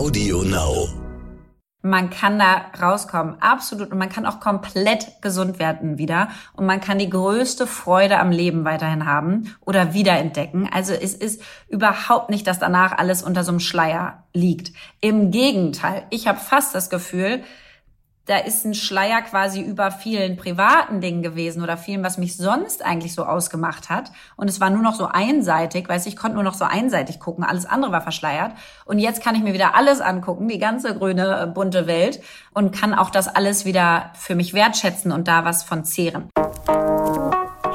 Audio Now. Man kann da rauskommen, absolut. Und man kann auch komplett gesund werden wieder. Und man kann die größte Freude am Leben weiterhin haben oder wiederentdecken. Also es ist überhaupt nicht, dass danach alles unter so einem Schleier liegt. Im Gegenteil, ich habe fast das Gefühl, da ist ein Schleier quasi über vielen privaten Dingen gewesen oder vielen, was mich sonst eigentlich so ausgemacht hat. Und es war nur noch so einseitig, weiß ich konnte nur noch so einseitig gucken, alles andere war verschleiert. Und jetzt kann ich mir wieder alles angucken, die ganze grüne, äh, bunte Welt und kann auch das alles wieder für mich wertschätzen und da was von zehren.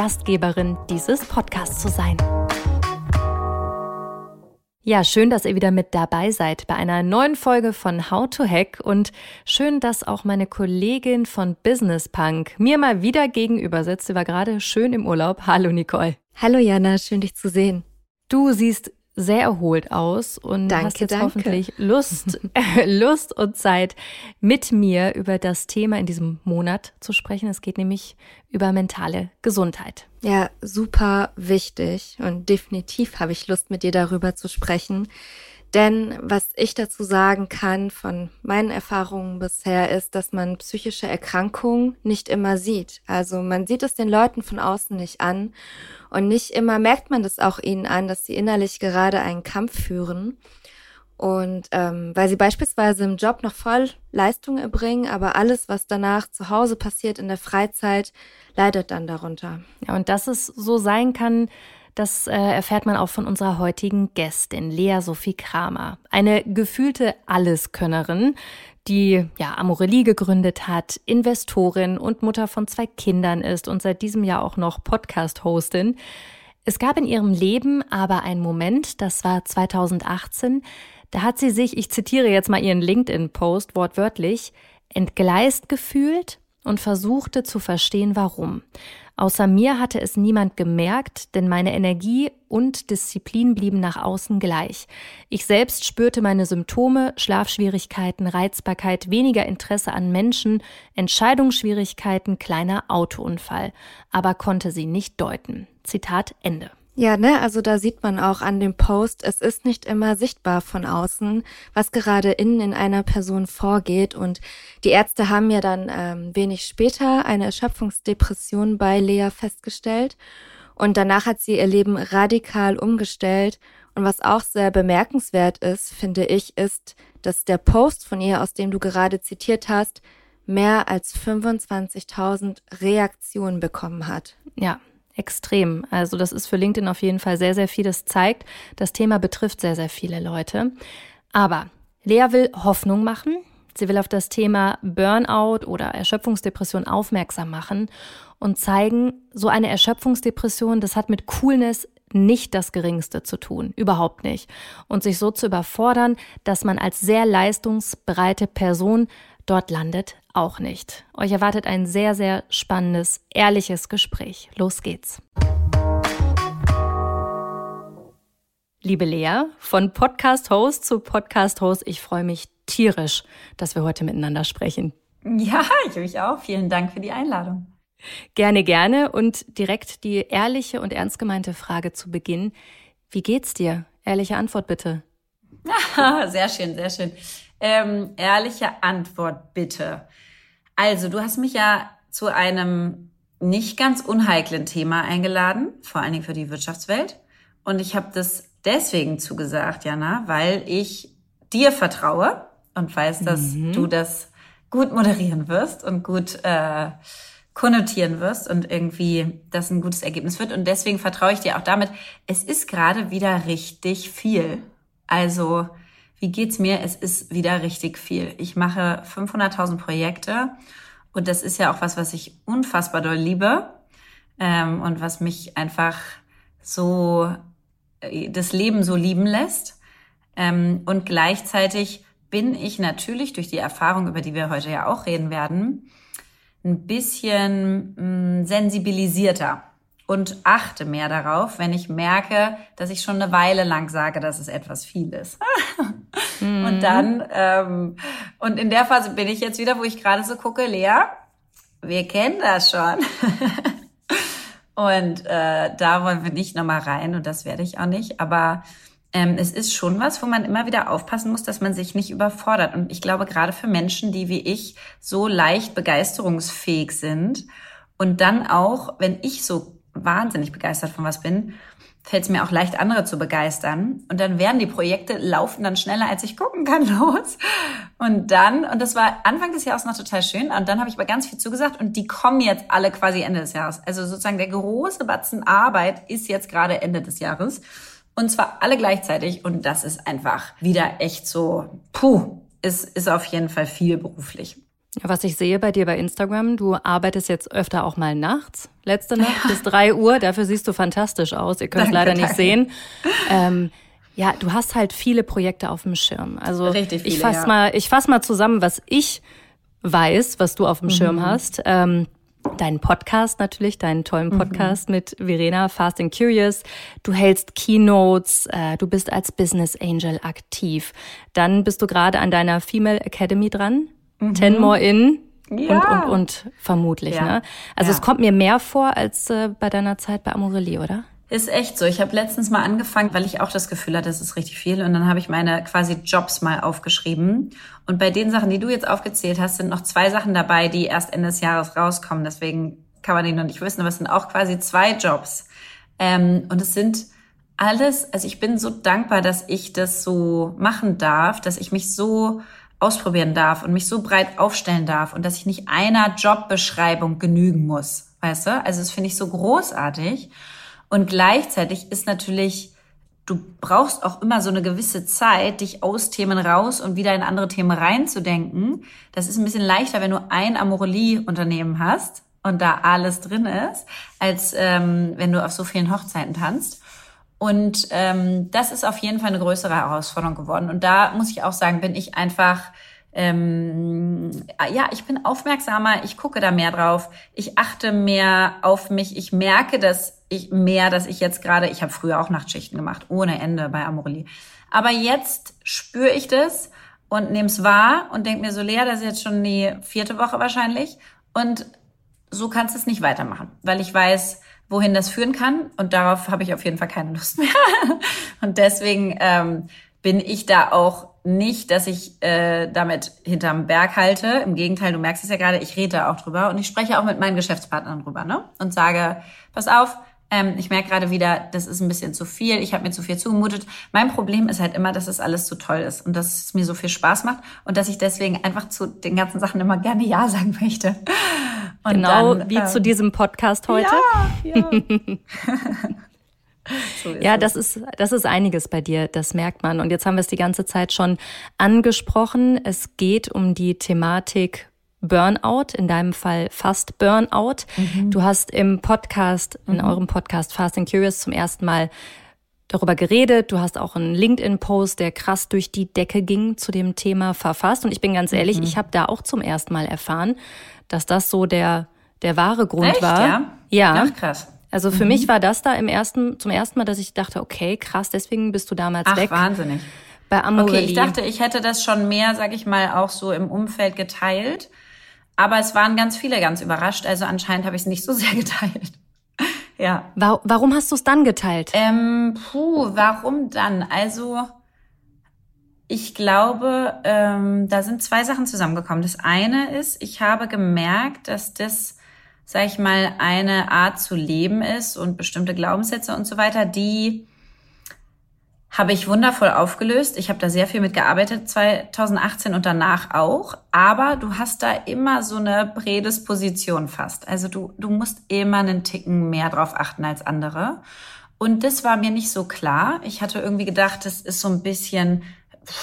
Gastgeberin dieses Podcasts zu sein. Ja, schön, dass ihr wieder mit dabei seid bei einer neuen Folge von How to Hack und schön, dass auch meine Kollegin von Business Punk mir mal wieder gegenüber sitzt. Sie war gerade schön im Urlaub. Hallo Nicole. Hallo Jana, schön dich zu sehen. Du siehst sehr erholt aus und danke, hast jetzt danke. hoffentlich Lust, Lust und Zeit, mit mir über das Thema in diesem Monat zu sprechen. Es geht nämlich über mentale Gesundheit. Ja, super wichtig und definitiv habe ich Lust, mit dir darüber zu sprechen. Denn was ich dazu sagen kann von meinen Erfahrungen bisher ist, dass man psychische Erkrankungen nicht immer sieht. Also man sieht es den Leuten von außen nicht an und nicht immer merkt man das auch ihnen an, dass sie innerlich gerade einen Kampf führen. Und ähm, weil sie beispielsweise im Job noch voll Leistung erbringen, aber alles, was danach zu Hause passiert in der Freizeit, leidet dann darunter. Ja, und dass es so sein kann, das äh, erfährt man auch von unserer heutigen Gästin, Lea Sophie Kramer. Eine gefühlte Alleskönnerin, die ja Amorelie gegründet hat, Investorin und Mutter von zwei Kindern ist und seit diesem Jahr auch noch Podcast-Hostin. Es gab in ihrem Leben aber einen Moment, das war 2018, da hat sie sich, ich zitiere jetzt mal ihren LinkedIn-Post wortwörtlich, entgleist gefühlt und versuchte zu verstehen, warum. Außer mir hatte es niemand gemerkt, denn meine Energie und Disziplin blieben nach außen gleich. Ich selbst spürte meine Symptome, Schlafschwierigkeiten, Reizbarkeit, weniger Interesse an Menschen, Entscheidungsschwierigkeiten, kleiner Autounfall, aber konnte sie nicht deuten. Zitat Ende. Ja, ne, also da sieht man auch an dem Post, es ist nicht immer sichtbar von außen, was gerade innen in einer Person vorgeht. Und die Ärzte haben ja dann ähm, wenig später eine Erschöpfungsdepression bei Lea festgestellt. Und danach hat sie ihr Leben radikal umgestellt. Und was auch sehr bemerkenswert ist, finde ich, ist, dass der Post von ihr, aus dem du gerade zitiert hast, mehr als 25.000 Reaktionen bekommen hat. Ja, extrem. Also das ist für LinkedIn auf jeden Fall sehr, sehr viel. Das zeigt, das Thema betrifft sehr, sehr viele Leute. Aber Lea will Hoffnung machen. Sie will auf das Thema Burnout oder Erschöpfungsdepression aufmerksam machen und zeigen, so eine Erschöpfungsdepression, das hat mit Coolness nicht das Geringste zu tun, überhaupt nicht. Und sich so zu überfordern, dass man als sehr leistungsbereite Person dort landet, auch nicht. Euch erwartet ein sehr, sehr spannendes, ehrliches Gespräch. Los geht's. Liebe Lea, von Podcast-Host zu Podcast-Host, ich freue mich tierisch, dass wir heute miteinander sprechen. Ja, ich mich auch. Vielen Dank für die Einladung. Gerne, gerne. Und direkt die ehrliche und ernst gemeinte Frage zu Beginn. Wie geht's dir? Ehrliche Antwort bitte. sehr schön, sehr schön. Ähm, ehrliche Antwort bitte. Also, du hast mich ja zu einem nicht ganz unheiklen Thema eingeladen, vor allen Dingen für die Wirtschaftswelt. Und ich habe das deswegen zugesagt, Jana, weil ich dir vertraue und weiß, dass mhm. du das gut moderieren wirst und gut äh, konnotieren wirst und irgendwie das ein gutes Ergebnis wird. Und deswegen vertraue ich dir auch damit. Es ist gerade wieder richtig viel. Also, wie geht's mir? Es ist wieder richtig viel. Ich mache 500.000 Projekte und das ist ja auch was, was ich unfassbar doll liebe ähm, und was mich einfach so äh, das Leben so lieben lässt. Ähm, und gleichzeitig bin ich natürlich durch die Erfahrung, über die wir heute ja auch reden werden, ein bisschen mh, mm, sensibilisierter und achte mehr darauf, wenn ich merke, dass ich schon eine Weile lang sage, dass es etwas viel ist. mhm. Und dann, ähm, und in der Phase bin ich jetzt wieder, wo ich gerade so gucke, Lea, wir kennen das schon. und äh, da wollen wir nicht nochmal rein und das werde ich auch nicht. Aber ähm, es ist schon was, wo man immer wieder aufpassen muss, dass man sich nicht überfordert. Und ich glaube, gerade für Menschen, die wie ich so leicht begeisterungsfähig sind und dann auch, wenn ich so wahnsinnig begeistert von was bin, fällt es mir auch leicht, andere zu begeistern. Und dann werden die Projekte laufen dann schneller, als ich gucken kann, los. Und dann, und das war Anfang des Jahres noch total schön, und dann habe ich aber ganz viel zugesagt und die kommen jetzt alle quasi Ende des Jahres. Also sozusagen der große Batzen Arbeit ist jetzt gerade Ende des Jahres. Und zwar alle gleichzeitig. Und das ist einfach wieder echt so, puh, ist, ist auf jeden Fall viel beruflich. Was ich sehe bei dir bei Instagram, du arbeitest jetzt öfter auch mal nachts. Letzte Nacht ja. bis drei Uhr. Dafür siehst du fantastisch aus. Ihr könnt es leider nicht sehen. Ähm, ja, du hast halt viele Projekte auf dem Schirm. Also Richtig viele, ich fasse ja. mal, ich fass mal zusammen, was ich weiß, was du auf dem mhm. Schirm hast. Ähm, deinen Podcast natürlich, deinen tollen mhm. Podcast mhm. mit Verena, Fast and Curious. Du hältst Keynotes, äh, du bist als Business Angel aktiv. Dann bist du gerade an deiner Female Academy dran. Mhm. Ten More In. Ja. Und, und, und vermutlich, ja. ne? Also ja. es kommt mir mehr vor als äh, bei deiner Zeit bei Amorelie, oder? Ist echt so. Ich habe letztens mal angefangen, weil ich auch das Gefühl hatte, das ist richtig viel. Und dann habe ich meine quasi Jobs mal aufgeschrieben. Und bei den Sachen, die du jetzt aufgezählt hast, sind noch zwei Sachen dabei, die erst Ende des Jahres rauskommen. Deswegen kann man die noch nicht wissen. Aber es sind auch quasi zwei Jobs. Ähm, und es sind alles, also ich bin so dankbar, dass ich das so machen darf, dass ich mich so ausprobieren darf und mich so breit aufstellen darf und dass ich nicht einer Jobbeschreibung genügen muss. Weißt du? Also das finde ich so großartig. Und gleichzeitig ist natürlich, du brauchst auch immer so eine gewisse Zeit, dich aus Themen raus und wieder in andere Themen reinzudenken. Das ist ein bisschen leichter, wenn du ein Amorelie-Unternehmen hast und da alles drin ist, als ähm, wenn du auf so vielen Hochzeiten tanzt. Und ähm, das ist auf jeden Fall eine größere Herausforderung geworden. Und da muss ich auch sagen, bin ich einfach ähm, ja, ich bin aufmerksamer, ich gucke da mehr drauf, ich achte mehr auf mich, ich merke, dass ich mehr, dass ich jetzt gerade, ich habe früher auch Nachtschichten gemacht, ohne Ende bei Amorelie. Aber jetzt spüre ich das und nehme es wahr und denke mir so, Lea, das ist jetzt schon die vierte Woche wahrscheinlich. Und so kannst du es nicht weitermachen, weil ich weiß, wohin das führen kann. Und darauf habe ich auf jeden Fall keine Lust mehr. und deswegen ähm, bin ich da auch nicht, dass ich äh, damit hinterm Berg halte. Im Gegenteil, du merkst es ja gerade, ich rede auch drüber und ich spreche auch mit meinen Geschäftspartnern drüber, ne? Und sage, pass auf, ähm, ich merke gerade wieder, das ist ein bisschen zu viel, ich habe mir zu viel zugemutet. Mein Problem ist halt immer, dass es alles zu toll ist und dass es mir so viel Spaß macht und dass ich deswegen einfach zu den ganzen Sachen immer gerne Ja sagen möchte. Und genau dann, wie ähm, zu diesem Podcast heute. Ja, ja. So ja, das ist, das ist einiges bei dir, das merkt man. Und jetzt haben wir es die ganze Zeit schon angesprochen. Es geht um die Thematik Burnout, in deinem Fall fast Burnout. Mhm. Du hast im Podcast, in mhm. eurem Podcast Fast and Curious zum ersten Mal darüber geredet. Du hast auch einen LinkedIn-Post, der krass durch die Decke ging zu dem Thema verfasst. Und ich bin ganz ehrlich, mhm. ich habe da auch zum ersten Mal erfahren, dass das so der, der wahre Grund Echt, war. Ja? Ja. Ach, krass. Also für mhm. mich war das da im ersten, zum ersten Mal, dass ich dachte, okay, krass, deswegen bist du damals Ach, weg. wahnsinnig. Bei Amorelie. Okay, ich dachte, ich hätte das schon mehr, sag ich mal, auch so im Umfeld geteilt. Aber es waren ganz viele ganz überrascht. Also anscheinend habe ich es nicht so sehr geteilt. ja. Warum hast du es dann geteilt? Ähm, puh, warum dann? Also ich glaube, ähm, da sind zwei Sachen zusammengekommen. Das eine ist, ich habe gemerkt, dass das, sag ich mal, eine Art zu leben ist und bestimmte Glaubenssätze und so weiter, die habe ich wundervoll aufgelöst. Ich habe da sehr viel mitgearbeitet 2018 und danach auch. Aber du hast da immer so eine Prädisposition fast. Also du, du musst immer einen Ticken mehr drauf achten als andere. Und das war mir nicht so klar. Ich hatte irgendwie gedacht, das ist so ein bisschen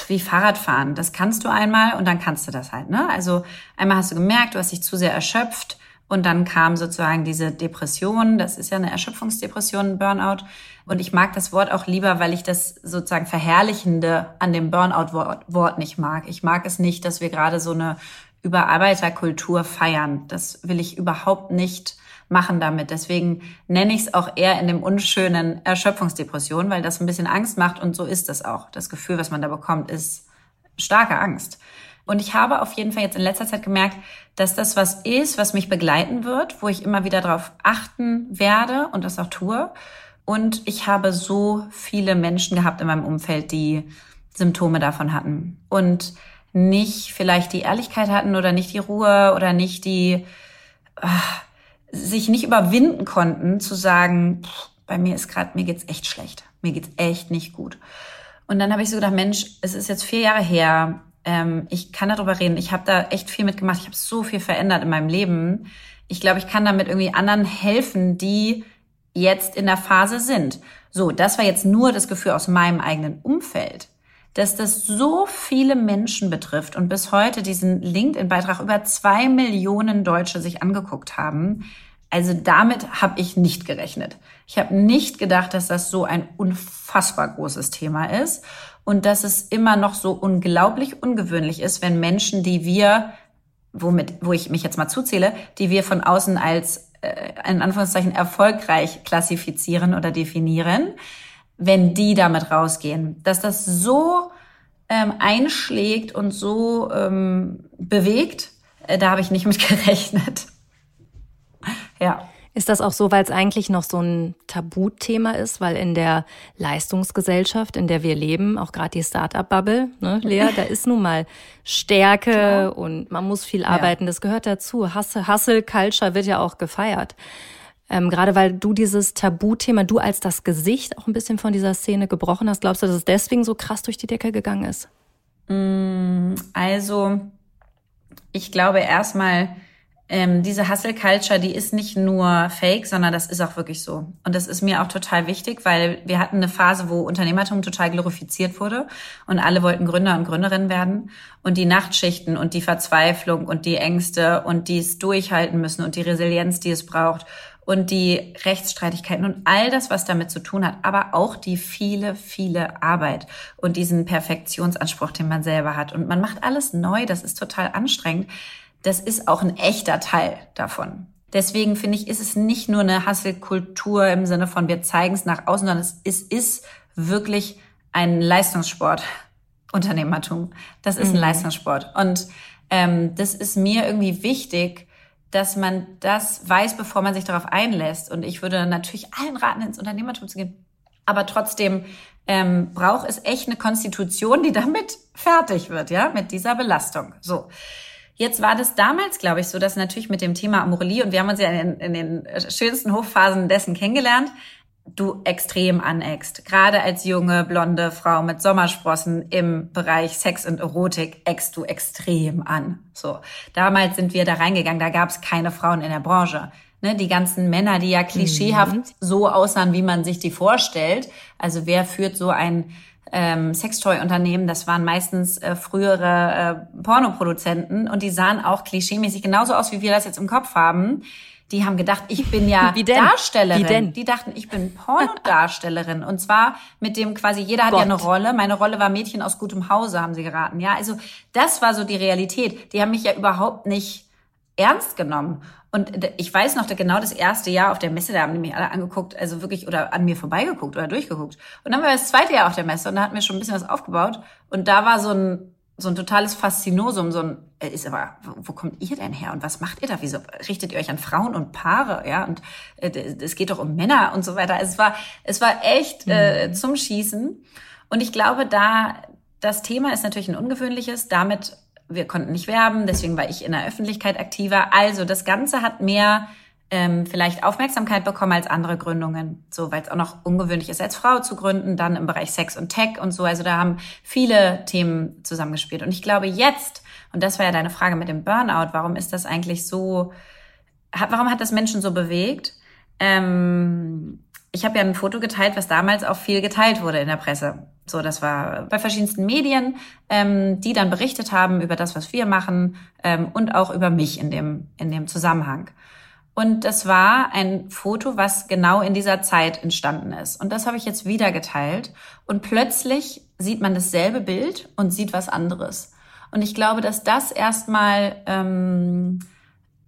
wie Fahrradfahren. Das kannst du einmal und dann kannst du das halt. Ne? Also einmal hast du gemerkt, du hast dich zu sehr erschöpft Und dann kam sozusagen diese Depression, das ist ja eine Erschöpfungsdepression, Burnout. Und ich mag das Wort auch lieber, weil ich das sozusagen Verherrlichende an dem Burnout-Wort nicht mag. Ich mag es nicht, dass wir gerade so eine Überarbeiterkultur feiern. Das will ich überhaupt nicht machen damit. Deswegen nenne ich es auch eher in dem unschönen Erschöpfungsdepression, weil das ein bisschen Angst macht und so ist das auch. Das Gefühl, was man da bekommt, ist starke Angst. Und ich habe auf jeden Fall jetzt in letzter Zeit gemerkt, dass das was ist, was mich begleiten wird, wo ich immer wieder darauf achten werde und das auch tue. Und ich habe so viele Menschen gehabt in meinem Umfeld, die Symptome davon hatten und nicht vielleicht die Ehrlichkeit hatten oder nicht die Ruhe oder nicht die, ach, sich nicht überwinden konnten zu sagen, bei mir ist gerade, mir geht's echt schlecht, mir geht's echt nicht gut. Und dann habe ich so gedacht, Mensch, es ist jetzt vier Jahre her, ähm, ich kann darüber reden, ich habe da echt viel mitgemacht, ich habe so viel verändert in meinem Leben. Ich glaube, ich kann damit irgendwie anderen helfen, die jetzt in der Phase sind. So, das war jetzt nur das Gefühl aus meinem eigenen Umfeld dass das so viele Menschen betrifft und bis heute diesen LinkedIn-Beitrag über zwei Millionen Deutsche sich angeguckt haben. Also damit habe ich nicht gerechnet. Ich habe nicht gedacht, dass das so ein unfassbar großes Thema ist und dass es immer noch so unglaublich ungewöhnlich ist, wenn Menschen, die wir, womit, wo ich mich jetzt mal zuzähle, die wir von außen als äh, in Anführungszeichen erfolgreich klassifizieren oder definieren, wenn die damit rausgehen. Dass das so ähm, einschlägt und so ähm, bewegt, äh, da habe ich nicht mit gerechnet. ja. Ist das auch so, weil es eigentlich noch so ein Tabuthema ist, weil in der Leistungsgesellschaft, in der wir leben, auch gerade die Start-up-Bubble, ne, Lea, da ist nun mal Stärke Klar. und man muss viel arbeiten, ja. das gehört dazu. Hustle, Hustle Culture wird ja auch gefeiert. Ähm, gerade weil du dieses Tabuthema, du als das Gesicht auch ein bisschen von dieser Szene gebrochen hast, glaubst du, dass es deswegen so krass durch die Decke gegangen ist? Mm, also, ich glaube erstmal, ähm, diese Hustle Culture, die ist nicht nur fake, sondern das ist auch wirklich so. Und das ist mir auch total wichtig, weil wir hatten eine Phase, wo Unternehmertum total glorifiziert wurde und alle wollten Gründer und Gründerinnen werden. Und die Nachtschichten und die Verzweiflung und die Ängste und die es durchhalten müssen und die Resilienz, die es braucht und die Rechtsstreitigkeiten und all das, was damit zu tun hat, aber auch die viele, viele Arbeit und diesen Perfektionsanspruch, den man selber hat. Und man macht alles neu, das ist total anstrengend. Das ist auch ein echter Teil davon. Deswegen finde ich, ist es nicht nur eine Hasselkultur im Sinne von wir zeigen es nach außen, sondern es ist, ist wirklich ein Leistungssport. Unternehmertum. Das ist ein mhm. Leistungssport. Und ähm, das ist mir irgendwie wichtig, dass man das weiß, bevor man sich darauf einlässt. Und ich würde natürlich allen raten, ins Unternehmertum zu gehen. Aber trotzdem ähm, braucht es echt eine Konstitution, die damit fertig wird, ja, mit dieser Belastung. So. Jetzt war das damals, glaube ich, so, dass natürlich mit dem Thema Amorelie, und wir haben uns ja in, in den schönsten Hochphasen dessen kennengelernt, du extrem aneckst. Gerade als junge, blonde Frau mit Sommersprossen im Bereich Sex und Erotik eckst du extrem an. So. Damals sind wir da reingegangen, da gab es keine Frauen in der Branche. Ne, die ganzen Männer, die ja klischeehaft mhm. so aussahen, wie man sich die vorstellt. Also wer führt so ein ähm, Sextoy-Unternehmen? Das waren meistens äh, frühere äh, Pornoproduzenten und die sahen auch klischeemäßig genauso aus, wie wir das jetzt im Kopf haben die haben gedacht, ich bin ja Darstellerin. Wie denn? Die dachten, ich bin Pornodarstellerin. Und zwar mit dem quasi, jeder hat Gott. ja eine Rolle. Meine Rolle war Mädchen aus gutem Hause, haben sie geraten. Ja, also das war so die Realität. Die haben mich ja überhaupt nicht ernst genommen. Und ich weiß noch, genau das erste Jahr auf der Messe, da haben die mich alle angeguckt, also wirklich, oder an mir vorbeigeguckt oder durchgeguckt. Und dann war das zweite Jahr auf der Messe und da hatten wir schon ein bisschen was aufgebaut. Und da war so ein so ein totales Faszinosum, so ein, äh, ist aber, wo, kommt ihr denn her und was macht ihr da? Wieso richtet ihr euch an Frauen und Paare, ja? Und äh, es geht doch um Männer und so weiter. Es war, es war echt äh, mhm. zum Schießen. Und ich glaube, da, das Thema ist natürlich ein ungewöhnliches. Damit, wir konnten nicht werben, deswegen war ich in der Öffentlichkeit aktiver. Also das Ganze hat mehr ähm, vielleicht Aufmerksamkeit bekommen als andere Gründungen. So, weil es auch noch ungewöhnlich ist, als Frau zu gründen, dann im Bereich Sex und Tech und so. Also da haben viele Themen zusammengespielt. Und ich glaube jetzt, und das war ja deine Frage mit dem Burnout, warum ist das eigentlich so, warum hat das Menschen so bewegt? Ähm, ich habe ja ein Foto geteilt, was damals auch viel geteilt wurde in der Presse. So, das war bei verschiedensten Medien, ähm, die dann berichtet haben über das, was wir machen ähm, und auch über mich in dem, in dem Zusammenhang. Und das war ein Foto, was genau in dieser Zeit entstanden ist. Und das habe ich jetzt wieder geteilt. Und plötzlich sieht man dasselbe Bild und sieht was anderes. Und ich glaube, dass das erstmal ähm,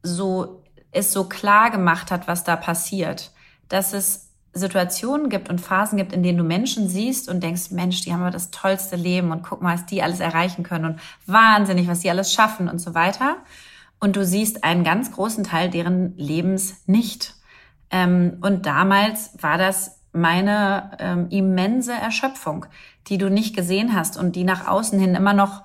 so es so klar gemacht hat, was da passiert. Dass es Situationen gibt und Phasen gibt, in denen du Menschen siehst und denkst, Mensch, die haben aber das tollste Leben und guck mal, was die alles erreichen können und wahnsinnig, was die alles schaffen und so weiter. Und du siehst einen ganz großen Teil deren Lebens nicht. Ähm, und damals war das meine ähm, immense Erschöpfung, die du nicht gesehen hast und die nach außen hin immer noch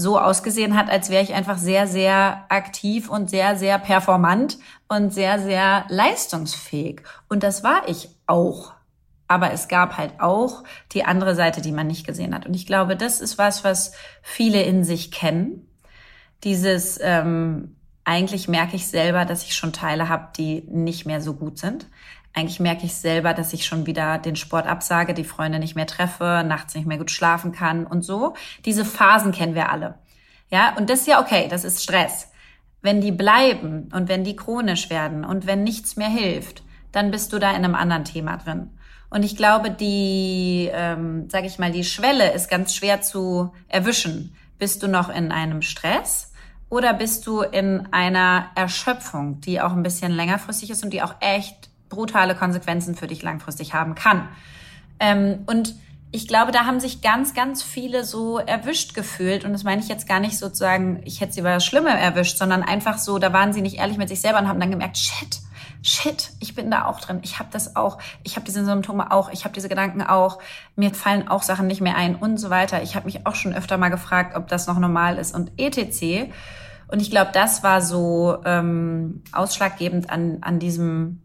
so ausgesehen hat, als wäre ich einfach sehr, sehr aktiv und sehr, sehr performant und sehr, sehr leistungsfähig. Und das war ich auch. Aber es gab halt auch die andere Seite, die man nicht gesehen hat. Und ich glaube, das ist was, was viele in sich kennen. Dieses, ähm, eigentlich merke ich selber, dass ich schon Teile habe, die nicht mehr so gut sind. Eigentlich merke ich selber, dass ich schon wieder den Sport absage, die Freunde nicht mehr treffe, nachts nicht mehr gut schlafen kann und so. Diese Phasen kennen wir alle. Ja, und das ist ja okay, das ist Stress. Wenn die bleiben und wenn die chronisch werden und wenn nichts mehr hilft, dann bist du da in einem anderen Thema drin. Und ich glaube, die, ähm, sage ich mal, die Schwelle ist ganz schwer zu erwischen. Bist du noch in einem Stress oder bist du in einer Erschöpfung, die auch ein bisschen längerfristig ist und die auch echt brutale Konsequenzen für dich langfristig haben kann. Ähm, und ich glaube, da haben sich ganz, ganz viele so erwischt gefühlt. Und das meine ich jetzt gar nicht sozusagen, ich hätte sie über das Schlimme erwischt, sondern einfach so, da waren sie nicht ehrlich mit sich selber und haben dann gemerkt, shit, shit, ich bin da auch drin. Ich habe das auch. Ich habe diese Symptome auch. Ich habe diese Gedanken auch. Mir fallen auch Sachen nicht mehr ein und so weiter. Ich habe mich auch schon öfter mal gefragt, ob das noch normal ist und etc. Und ich glaube, das war so ähm, ausschlaggebend an, an diesem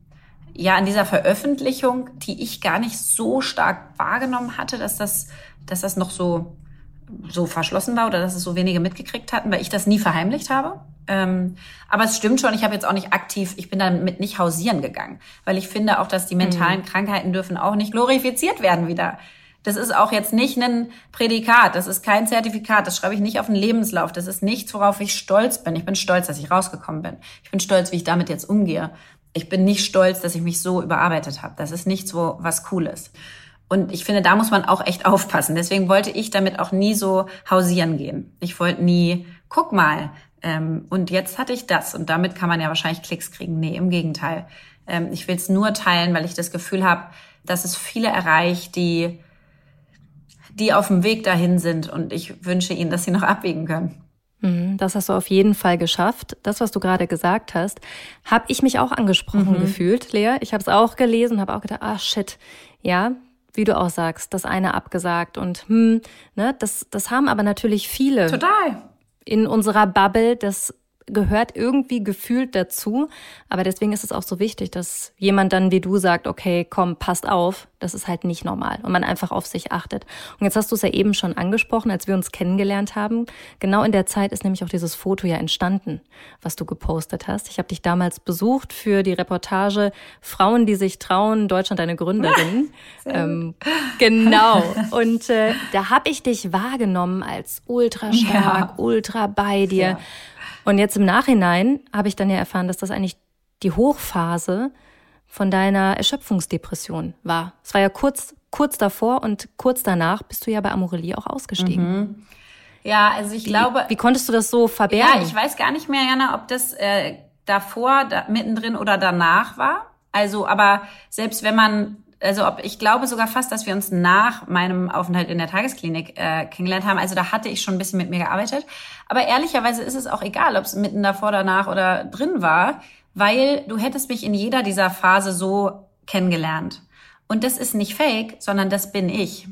ja an dieser Veröffentlichung, die ich gar nicht so stark wahrgenommen hatte, dass das, dass das noch so, so verschlossen war oder dass es so wenige mitgekriegt hatten, weil ich das nie verheimlicht habe. Ähm, aber es stimmt schon, ich habe jetzt auch nicht aktiv, ich bin damit nicht hausieren gegangen, weil ich finde auch, dass die mentalen mhm. Krankheiten dürfen auch nicht glorifiziert werden wieder. Das ist auch jetzt nicht ein Prädikat, das ist kein Zertifikat, das schreibe ich nicht auf den Lebenslauf, das ist nichts, worauf ich stolz bin. Ich bin stolz, dass ich rausgekommen bin. Ich bin stolz, wie ich damit jetzt umgehe ich bin nicht stolz, dass ich mich so überarbeitet habe. Das ist nichts, wo was cool ist. Und ich finde, da muss man auch echt aufpassen. Deswegen wollte ich damit auch nie so hausieren gehen. Ich wollte nie, guck mal, ähm, und jetzt hatte ich das. Und damit kann man ja wahrscheinlich Klicks kriegen. Nee, im Gegenteil. Ähm, ich will es nur teilen, weil ich das Gefühl habe, dass es viele erreicht, die, die auf dem Weg dahin sind. Und ich wünsche ihnen, dass sie noch abwägen können. Mhm, das hast du auf jeden Fall geschafft. Das, was du gerade gesagt hast, habe ich mich auch angesprochen mhm. gefühlt, Lea. Ich habe es auch gelesen, habe auch gedacht, ah shit, ja, wie du auch sagst, das eine abgesagt und hm, ne, das, das haben aber natürlich viele. Total. In unserer Bubble, das gehört irgendwie gefühlt dazu. Aber deswegen ist es auch so wichtig, dass jemand dann wie du sagt, okay, komm, passt auf, das ist halt nicht normal und man einfach auf sich achtet. Und jetzt hast du es ja eben schon angesprochen, als wir uns kennengelernt haben. Genau in der Zeit ist nämlich auch dieses Foto ja entstanden, was du gepostet hast. Ich habe dich damals besucht für die Reportage Frauen, die sich trauen, Deutschland eine Gründerin. ähm, genau. Und äh, da habe ich dich wahrgenommen als ultra stark, ja. ultra bei dir. Ja. Und jetzt im Nachhinein habe ich dann ja erfahren, dass das eigentlich die Hochphase von deiner Erschöpfungsdepression war. Es war ja kurz, kurz davor und kurz danach bist du ja bei Amorelie auch ausgestiegen. Mhm. Ja, also ich wie, glaube. Wie konntest du das so verbergen? Ja, ich weiß gar nicht mehr, Jana, ob das äh, davor, da, mittendrin oder danach war. Also, aber selbst wenn man also ob ich glaube sogar fast, dass wir uns nach meinem Aufenthalt in der Tagesklinik äh, kennengelernt haben. Also da hatte ich schon ein bisschen mit mir gearbeitet. Aber ehrlicherweise ist es auch egal, ob es mitten davor, danach oder drin war, weil du hättest mich in jeder dieser Phase so kennengelernt. Und das ist nicht fake, sondern das bin ich.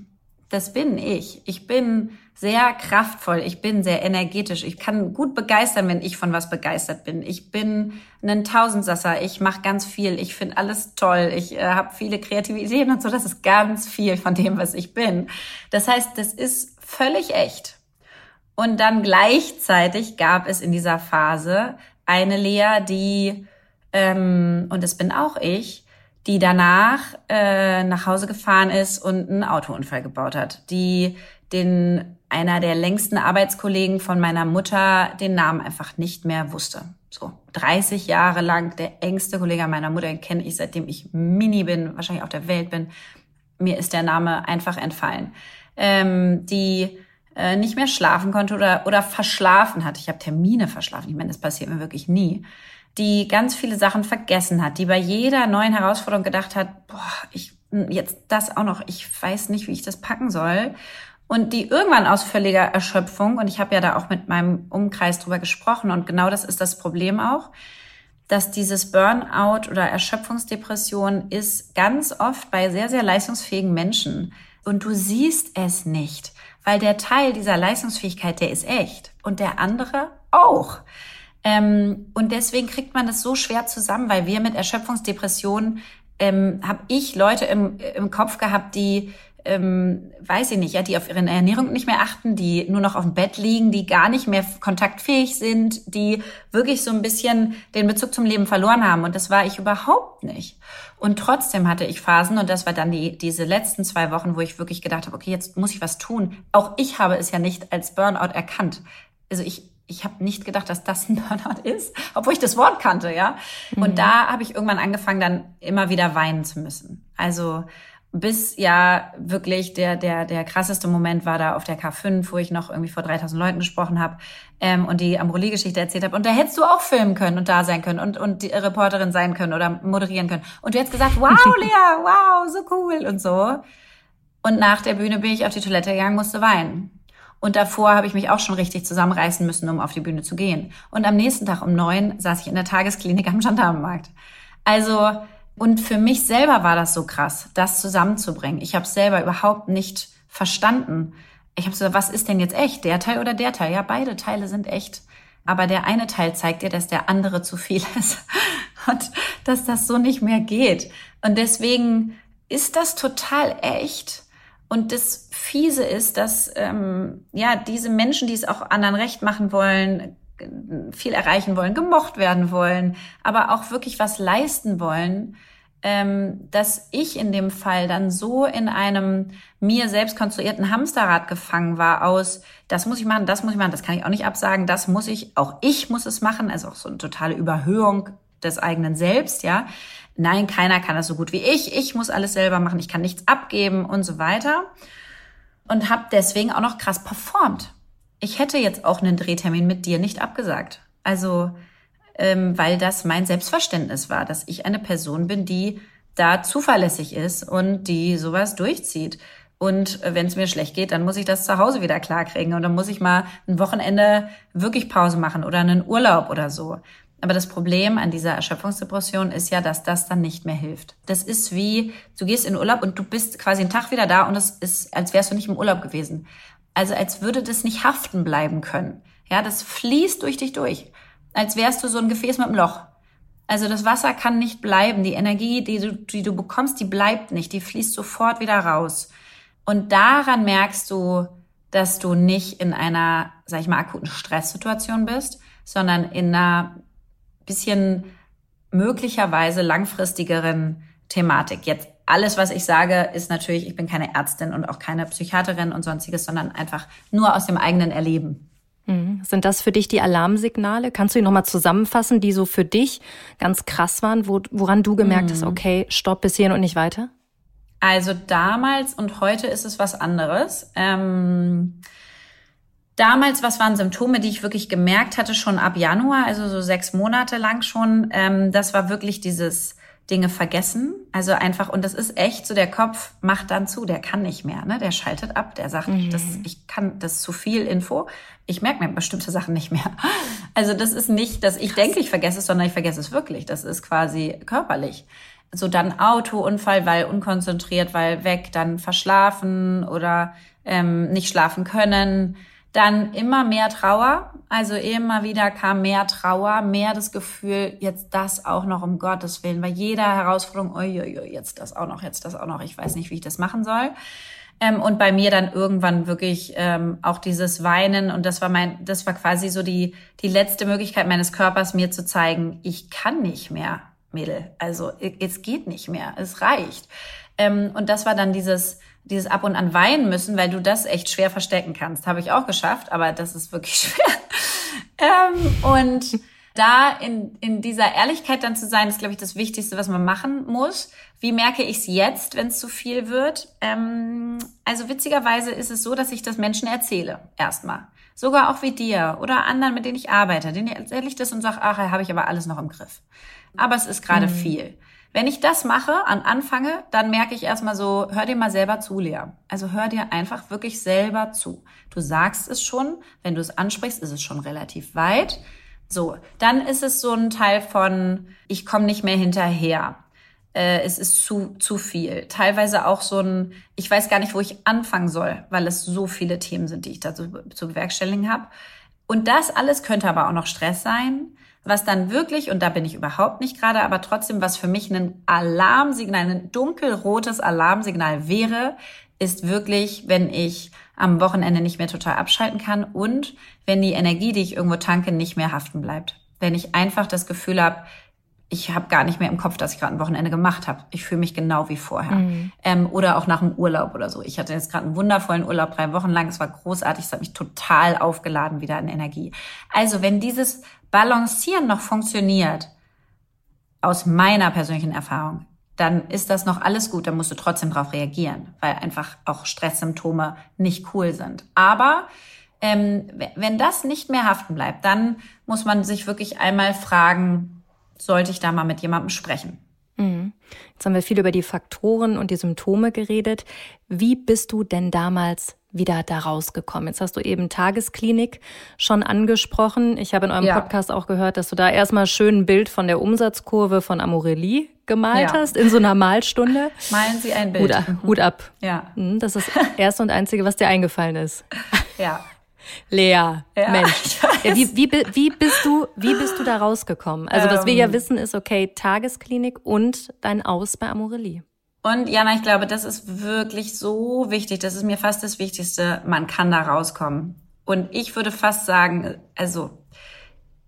Das bin ich. Ich bin sehr kraftvoll, ich bin sehr energetisch, ich kann gut begeistern, wenn ich von was begeistert bin. Ich bin ein Tausendsasser, ich mache ganz viel, ich finde alles toll, ich äh, habe viele Kreativitäten und so, das ist ganz viel von dem, was ich bin. Das heißt, das ist völlig echt. Und dann gleichzeitig gab es in dieser Phase eine Lea, die, ähm, und das bin auch ich, die danach äh, nach Hause gefahren ist und einen Autounfall gebaut hat, die den einer der längsten Arbeitskollegen von meiner Mutter den Namen einfach nicht mehr wusste. So 30 Jahre lang der engste Kollege meiner Mutter, den kenne ich seitdem ich mini bin, wahrscheinlich auf der Welt bin. Mir ist der Name einfach entfallen. Ähm, die äh, nicht mehr schlafen konnte oder, oder verschlafen hat. Ich habe Termine verschlafen. Ich meine, das passiert mir wirklich nie. Die ganz viele Sachen vergessen hat, die bei jeder neuen Herausforderung gedacht hat, boah, ich jetzt das auch noch, ich weiß nicht, wie ich das packen soll. Und die irgendwann aus völliger Erschöpfung, und ich habe ja da auch mit meinem Umkreis drüber gesprochen, und genau das ist das Problem auch, dass dieses Burnout oder Erschöpfungsdepression ist ganz oft bei sehr, sehr leistungsfähigen Menschen. Und du siehst es nicht weil der Teil dieser Leistungsfähigkeit, der ist echt und der andere auch. Ähm, und deswegen kriegt man das so schwer zusammen, weil wir mit Erschöpfungsdepressionen ähm, habe ich Leute im, im Kopf gehabt, die ähm, weiß ich nicht, ja, die auf ihre Ernährung nicht mehr achten, die nur noch auf dem Bett liegen, die gar nicht mehr kontaktfähig sind, die wirklich so ein bisschen den Bezug zum Leben verloren haben. Und das war ich überhaupt nicht. Und trotzdem hatte ich Phasen, und das war dann die, diese letzten zwei Wochen, wo ich wirklich gedacht habe, okay, jetzt muss ich was tun. Auch ich habe es ja nicht als Burnout erkannt. Also ich, ich habe nicht gedacht, dass das ein Burnout ist, obwohl ich das Wort kannte, ja. Und mhm. da habe ich irgendwann angefangen, dann immer wieder weinen zu müssen. Also bis ja wirklich der, der, der krasseste Moment war da auf der K5, wo ich noch irgendwie vor 3000 Leuten gesprochen habe ähm, und die Amorelie-Geschichte erzählt habe. Und da hättest du auch filmen können und da sein können und, und die Reporterin sein können oder moderieren können. Und du hättest gesagt, wow, Lea, wow, so cool und so. Und nach der Bühne bin ich auf die Toilette gegangen, musste weinen. Und davor habe ich mich auch schon richtig zusammenreißen müssen, um auf die Bühne zu gehen. Und am nächsten Tag um neun saß ich in der Tagesklinik am Gendarmenmarkt. Also und für mich selber war das so krass, das zusammenzubringen. Ich habe selber überhaupt nicht verstanden. Ich habe so, was ist denn jetzt echt? Der Teil oder der Teil? Ja, beide Teile sind echt. Aber der eine Teil zeigt dir, dass der andere zu viel ist und dass das so nicht mehr geht. Und deswegen ist das total echt. Und das Fiese ist, dass ähm, ja diese Menschen, die es auch anderen recht machen wollen, viel erreichen wollen, gemocht werden wollen, aber auch wirklich was leisten wollen, ähm, dass ich in dem Fall dann so in einem mir selbst konstruierten Hamsterrad gefangen war aus, das muss ich machen, das muss ich machen, das kann ich auch nicht absagen, das muss ich, auch ich muss es machen, also auch so eine totale Überhöhung des eigenen Selbst, ja. Nein, keiner kann das so gut wie ich, ich muss alles selber machen, ich kann nichts abgeben und so weiter. Und habe deswegen auch noch krass performt ich hätte jetzt auch einen Drehtermin mit dir nicht abgesagt. Also, ähm, weil das mein Selbstverständnis war, dass ich eine Person bin, die da zuverlässig ist und die sowas durchzieht. Und wenn es mir schlecht geht, dann muss ich das zu Hause wieder klarkriegen. Und dann muss ich mal ein Wochenende wirklich Pause machen oder einen Urlaub oder so. Aber das Problem an dieser Erschöpfungsdepression ist ja, dass das dann nicht mehr hilft. Das ist wie, du gehst in Urlaub und du bist quasi einen Tag wieder da und es ist, als wärst du nicht im Urlaub gewesen. Also als würde das nicht haften bleiben können. Ja, das fließt durch dich durch. Als wärst du so ein Gefäß mit einem Loch. Also das Wasser kann nicht bleiben. Die Energie, die du, die du bekommst, die bleibt nicht. Die fließt sofort wieder raus. Und daran merkst du, dass du nicht in einer, sag ich mal, akuten Stresssituation bist, sondern in einer bisschen möglicherweise langfristigeren Thematik. Jetzt alles, was ich sage, ist natürlich, ich bin keine Ärztin und auch keine Psychiaterin und sonstiges, sondern einfach nur aus dem eigenen Erleben. Mhm. Sind das für dich die Alarmsignale? Kannst du die nochmal zusammenfassen, die so für dich ganz krass waren, wo, woran du gemerkt mhm. hast, okay, stopp bis hierhin und nicht weiter? Also damals und heute ist es was anderes. Ähm, damals, was waren Symptome, die ich wirklich gemerkt hatte, schon ab Januar, also so sechs Monate lang schon? Ähm, das war wirklich dieses Dinge vergessen. Also einfach, und das ist echt so, der Kopf macht dann zu, der kann nicht mehr, ne? Der schaltet ab, der sagt, mhm. das, ich kann, das ist zu viel Info. Ich merke mir bestimmte Sachen nicht mehr. Also das ist nicht, dass ich Krass. denke, ich vergesse es, sondern ich vergesse es wirklich. Das ist quasi körperlich. So dann Autounfall, weil unkonzentriert, weil weg, dann verschlafen oder ähm, nicht schlafen können dann immer mehr Trauer, also immer wieder kam mehr Trauer, mehr das Gefühl, jetzt das auch noch um Gottes Willen, bei jeder Herausforderung, oi, jetzt das auch noch, jetzt das auch noch, ich weiß nicht, wie ich das machen soll. Ähm, und bei mir dann irgendwann wirklich ähm, auch dieses Weinen. Und das war mein, das war quasi so die die letzte Möglichkeit meines Körpers mir zu zeigen, ich kann nicht mehr Mädel, also es geht nicht mehr, es reicht. Ähm, und das war dann dieses, dieses ab und an weinen müssen, weil du das echt schwer verstecken kannst. Habe ich auch geschafft, aber das ist wirklich schwer. ähm, und da in, in dieser Ehrlichkeit dann zu sein, ist, glaube ich, das Wichtigste, was man machen muss. Wie merke ich es jetzt, wenn es zu viel wird? Ähm, also witzigerweise ist es so, dass ich das Menschen erzähle, erstmal. Sogar auch wie dir oder anderen, mit denen ich arbeite. Denen erzähle ich das und sage, ach, habe ich aber alles noch im Griff. Aber es ist gerade mhm. viel. Wenn ich das mache, an anfange, dann merke ich erstmal so, hör dir mal selber zu, Lea. Also hör dir einfach wirklich selber zu. Du sagst es schon, wenn du es ansprichst, ist es schon relativ weit. So, dann ist es so ein Teil von, ich komme nicht mehr hinterher. Äh, es ist zu, zu viel. Teilweise auch so ein, ich weiß gar nicht, wo ich anfangen soll, weil es so viele Themen sind, die ich da zu, zu bewerkstelligen habe. Und das alles könnte aber auch noch Stress sein. Was dann wirklich, und da bin ich überhaupt nicht gerade, aber trotzdem, was für mich ein Alarmsignal, ein dunkelrotes Alarmsignal wäre, ist wirklich, wenn ich am Wochenende nicht mehr total abschalten kann und wenn die Energie, die ich irgendwo tanke, nicht mehr haften bleibt. Wenn ich einfach das Gefühl habe, ich habe gar nicht mehr im Kopf, dass ich gerade ein Wochenende gemacht habe. Ich fühle mich genau wie vorher. Mhm. Ähm, oder auch nach dem Urlaub oder so. Ich hatte jetzt gerade einen wundervollen Urlaub, drei Wochen lang. Es war großartig. Es hat mich total aufgeladen wieder an Energie. Also wenn dieses Balancieren noch funktioniert, aus meiner persönlichen Erfahrung, dann ist das noch alles gut, dann musst du trotzdem darauf reagieren, weil einfach auch Stresssymptome nicht cool sind. Aber ähm, wenn das nicht mehr haften bleibt, dann muss man sich wirklich einmal fragen, sollte ich da mal mit jemandem sprechen? Mhm. Jetzt haben wir viel über die Faktoren und die Symptome geredet. Wie bist du denn damals wieder da rausgekommen? Jetzt hast du eben Tagesklinik schon angesprochen. Ich habe in eurem ja. Podcast auch gehört, dass du da erstmal schön ein Bild von der Umsatzkurve von Amorelie gemalt ja. hast in so einer Malstunde. Malen Sie ein Bild. Hut, ab. Mhm. Hut ab. Ja. Mhm, das ist das erste und einzige, was dir eingefallen ist. Ja. Lea, ja, Mensch. Ja, wie, wie, wie, bist du, wie bist du da rausgekommen? Also, was wir ja ähm. wissen, ist, okay, Tagesklinik und dein Aus bei Amorelie. Und Jana, ich glaube, das ist wirklich so wichtig. Das ist mir fast das Wichtigste. Man kann da rauskommen. Und ich würde fast sagen, also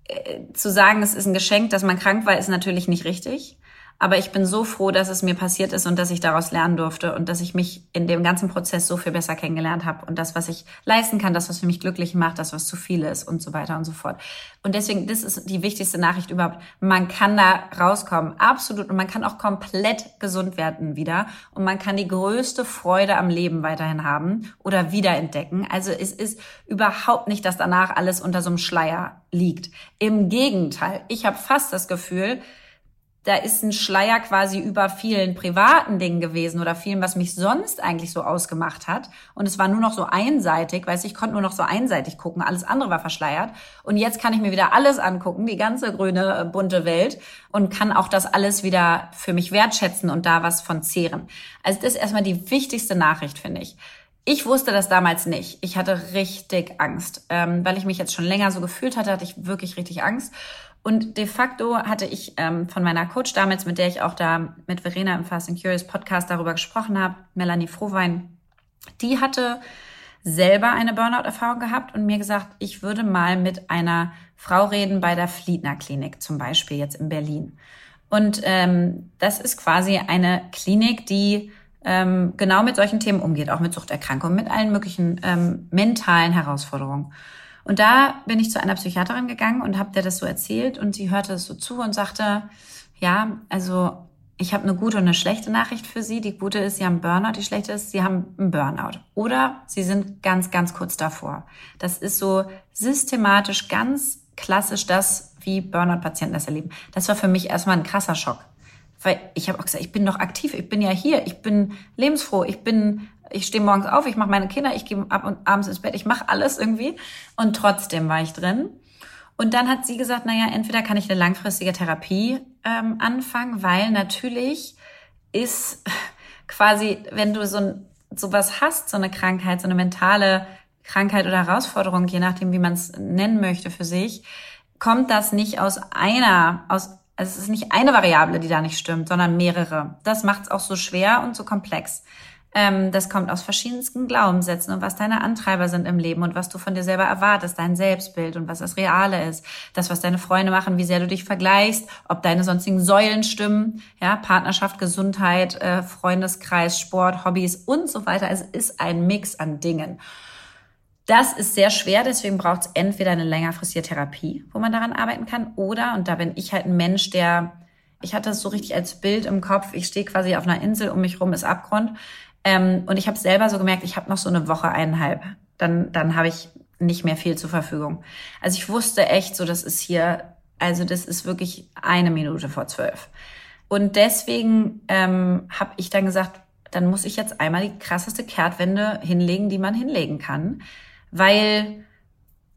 äh, zu sagen, es ist ein Geschenk, dass man krank war, ist natürlich nicht richtig. Aber ich bin so froh, dass es mir passiert ist und dass ich daraus lernen durfte und dass ich mich in dem ganzen Prozess so viel besser kennengelernt habe und das, was ich leisten kann, das, was für mich glücklich macht, das, was zu viel ist und so weiter und so fort. Und deswegen, das ist die wichtigste Nachricht überhaupt. Man kann da rauskommen, absolut. Und man kann auch komplett gesund werden wieder. Und man kann die größte Freude am Leben weiterhin haben oder wiederentdecken. Also es ist überhaupt nicht, dass danach alles unter so einem Schleier liegt. Im Gegenteil, ich habe fast das Gefühl, da ist ein Schleier quasi über vielen privaten Dingen gewesen oder vielen, was mich sonst eigentlich so ausgemacht hat. Und es war nur noch so einseitig, weiß ich konnte nur noch so einseitig gucken, alles andere war verschleiert. Und jetzt kann ich mir wieder alles angucken, die ganze grüne, äh, bunte Welt und kann auch das alles wieder für mich wertschätzen und da was von zehren. Also das ist erstmal die wichtigste Nachricht, finde ich. Ich wusste das damals nicht. Ich hatte richtig Angst, ähm, weil ich mich jetzt schon länger so gefühlt hatte, hatte ich wirklich richtig Angst. Und de facto hatte ich ähm, von meiner Coach damals, mit der ich auch da mit Verena im Fast and Curious Podcast darüber gesprochen habe, Melanie Frohwein, die hatte selber eine Burnout-Erfahrung gehabt und mir gesagt, ich würde mal mit einer Frau reden bei der Fliedner Klinik zum Beispiel jetzt in Berlin. Und ähm, das ist quasi eine Klinik, die ähm, genau mit solchen Themen umgeht, auch mit Suchterkrankungen, mit allen möglichen ähm, mentalen Herausforderungen. Und da bin ich zu einer Psychiaterin gegangen und habe der das so erzählt und sie hörte es so zu und sagte, ja, also ich habe eine gute und eine schlechte Nachricht für Sie. Die gute ist, Sie haben Burnout, die schlechte ist, Sie haben einen Burnout. Oder Sie sind ganz, ganz kurz davor. Das ist so systematisch ganz klassisch das, wie Burnout-Patienten das erleben. Das war für mich erstmal ein krasser Schock. Weil ich habe auch gesagt, ich bin noch aktiv, ich bin ja hier, ich bin lebensfroh, ich bin ich stehe morgens auf, ich mache meine Kinder, ich gehe ab und abends ins Bett, ich mache alles irgendwie. Und trotzdem war ich drin. Und dann hat sie gesagt, naja, entweder kann ich eine langfristige Therapie ähm, anfangen, weil natürlich ist quasi, wenn du so ein, sowas hast, so eine Krankheit, so eine mentale Krankheit oder Herausforderung, je nachdem, wie man es nennen möchte für sich, kommt das nicht aus einer, aus, also es ist nicht eine Variable, die da nicht stimmt, sondern mehrere. Das macht es auch so schwer und so komplex. Ähm, das kommt aus verschiedensten Glaubenssätzen und was deine Antreiber sind im Leben und was du von dir selber erwartest, dein Selbstbild und was das Reale ist, das, was deine Freunde machen, wie sehr du dich vergleichst, ob deine sonstigen Säulen stimmen, ja, Partnerschaft, Gesundheit, äh, Freundeskreis, Sport, Hobbys und so weiter. Es ist ein Mix an Dingen. Das ist sehr schwer, deswegen braucht es entweder eine längerfristige Therapie, wo man daran arbeiten kann, oder, und da bin ich halt ein Mensch, der, ich hatte es so richtig als Bild im Kopf, ich stehe quasi auf einer Insel, um mich rum ist Abgrund ähm, und ich habe selber so gemerkt, ich habe noch so eine Woche, eineinhalb. Dann, dann habe ich nicht mehr viel zur Verfügung. Also ich wusste echt so, das ist hier, also das ist wirklich eine Minute vor zwölf. Und deswegen ähm, habe ich dann gesagt, dann muss ich jetzt einmal die krasseste Kehrtwende hinlegen, die man hinlegen kann. Weil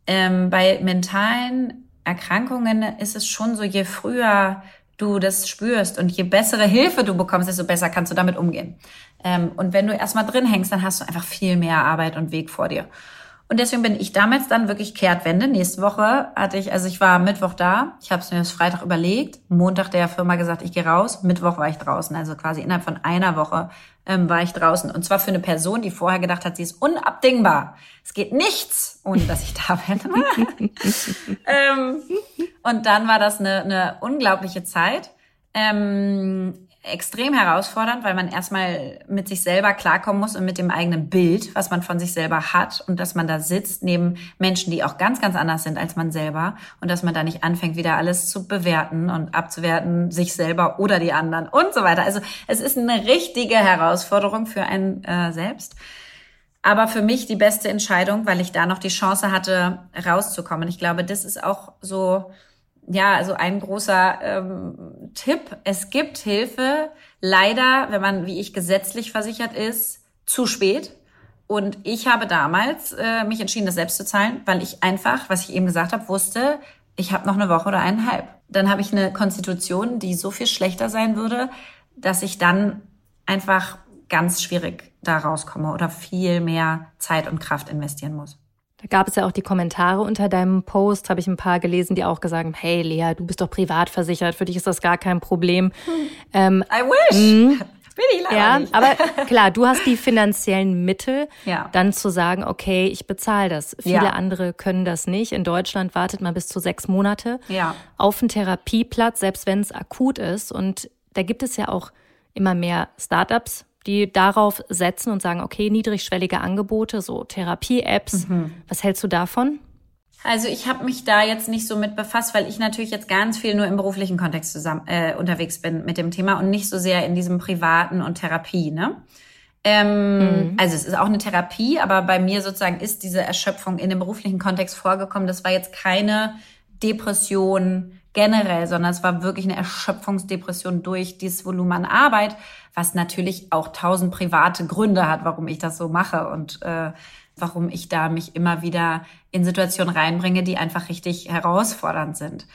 ähm, bei mentalen Erkrankungen ist es schon so, je früher du das spürst und je bessere Hilfe du bekommst, desto besser kannst du damit umgehen. Ähm, und wenn du erstmal drin hängst, dann hast du einfach viel mehr Arbeit und Weg vor dir. Und deswegen bin ich damals dann wirklich Kehrtwende. Nächste Woche hatte ich, also ich war Mittwoch da, ich habe es mir das Freitag überlegt, Montag der Firma gesagt, ich gehe raus, Mittwoch war ich draußen, also quasi innerhalb von einer Woche ähm, war ich draußen. Und zwar für eine Person, die vorher gedacht hat, sie ist unabdingbar. Es geht nichts, ohne dass ich da bin. ähm, und dann war das eine, eine unglaubliche Zeit. Ähm, extrem herausfordernd, weil man erstmal mit sich selber klarkommen muss und mit dem eigenen Bild, was man von sich selber hat und dass man da sitzt neben Menschen, die auch ganz, ganz anders sind als man selber und dass man da nicht anfängt, wieder alles zu bewerten und abzuwerten, sich selber oder die anderen und so weiter. Also es ist eine richtige Herausforderung für einen äh, selbst. Aber für mich die beste Entscheidung, weil ich da noch die Chance hatte, rauszukommen. Ich glaube, das ist auch so ja, also ein großer ähm, Tipp. Es gibt Hilfe, leider, wenn man, wie ich, gesetzlich versichert ist, zu spät. Und ich habe damals äh, mich entschieden, das selbst zu zahlen, weil ich einfach, was ich eben gesagt habe, wusste, ich habe noch eine Woche oder eineinhalb. Dann habe ich eine Konstitution, die so viel schlechter sein würde, dass ich dann einfach ganz schwierig da rauskomme oder viel mehr Zeit und Kraft investieren muss. Da gab es ja auch die Kommentare unter deinem Post, habe ich ein paar gelesen, die auch gesagt haben, hey Lea, du bist doch privat versichert, für dich ist das gar kein Problem. Hm. Ähm, I wish. Bin ich leider ja, nicht. aber klar, du hast die finanziellen Mittel, ja. dann zu sagen, okay, ich bezahle das. Viele ja. andere können das nicht. In Deutschland wartet man bis zu sechs Monate ja. auf einen Therapieplatz, selbst wenn es akut ist. Und da gibt es ja auch immer mehr Startups, die darauf setzen und sagen, okay, niedrigschwellige Angebote, so Therapie-Apps. Mhm. Was hältst du davon? Also ich habe mich da jetzt nicht so mit befasst, weil ich natürlich jetzt ganz viel nur im beruflichen Kontext zusammen äh, unterwegs bin mit dem Thema und nicht so sehr in diesem privaten und Therapie. Ne? Ähm, mhm. Also es ist auch eine Therapie, aber bei mir sozusagen ist diese Erschöpfung in dem beruflichen Kontext vorgekommen. Das war jetzt keine Depression generell, sondern es war wirklich eine Erschöpfungsdepression durch dieses Volumen an Arbeit, was natürlich auch tausend private Gründe hat, warum ich das so mache und äh, warum ich da mich immer wieder in Situationen reinbringe, die einfach richtig herausfordernd sind.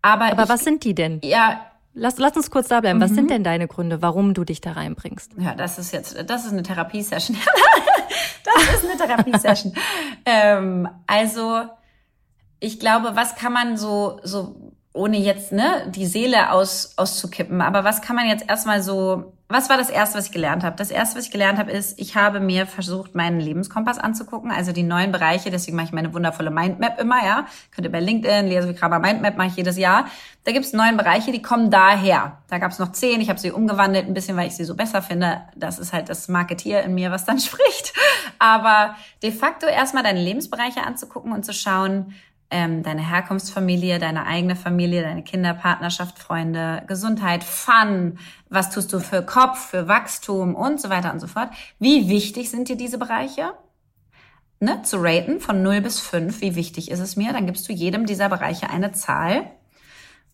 Aber, Aber ich, was sind die denn? Ja, Lass, lass uns kurz da bleiben. Mhm. Was sind denn deine Gründe, warum du dich da reinbringst? Ja, das ist jetzt, das ist eine Therapiesession. das ist eine Therapiesession. ähm, also, ich glaube, was kann man so, so ohne jetzt ne, die Seele aus, auszukippen. Aber was kann man jetzt erstmal so, was war das Erste, was ich gelernt habe? Das Erste, was ich gelernt habe, ist, ich habe mir versucht, meinen Lebenskompass anzugucken, also die neuen Bereiche, deswegen mache ich meine wundervolle Mindmap immer, ja. Könnt ihr bei LinkedIn, lese wie Kramer Mindmap mache ich jedes Jahr. Da gibt es neun Bereiche, die kommen daher. Da gab es noch zehn, ich habe sie umgewandelt, ein bisschen, weil ich sie so besser finde. Das ist halt das Marketier in mir, was dann spricht. Aber de facto erstmal deine Lebensbereiche anzugucken und zu schauen, ähm, deine Herkunftsfamilie, deine eigene Familie, deine Kinder, Partnerschaft, Freunde, Gesundheit, Fun, was tust du für Kopf, für Wachstum und so weiter und so fort. Wie wichtig sind dir diese Bereiche? Ne, zu raten von 0 bis 5, wie wichtig ist es mir? Dann gibst du jedem dieser Bereiche eine Zahl.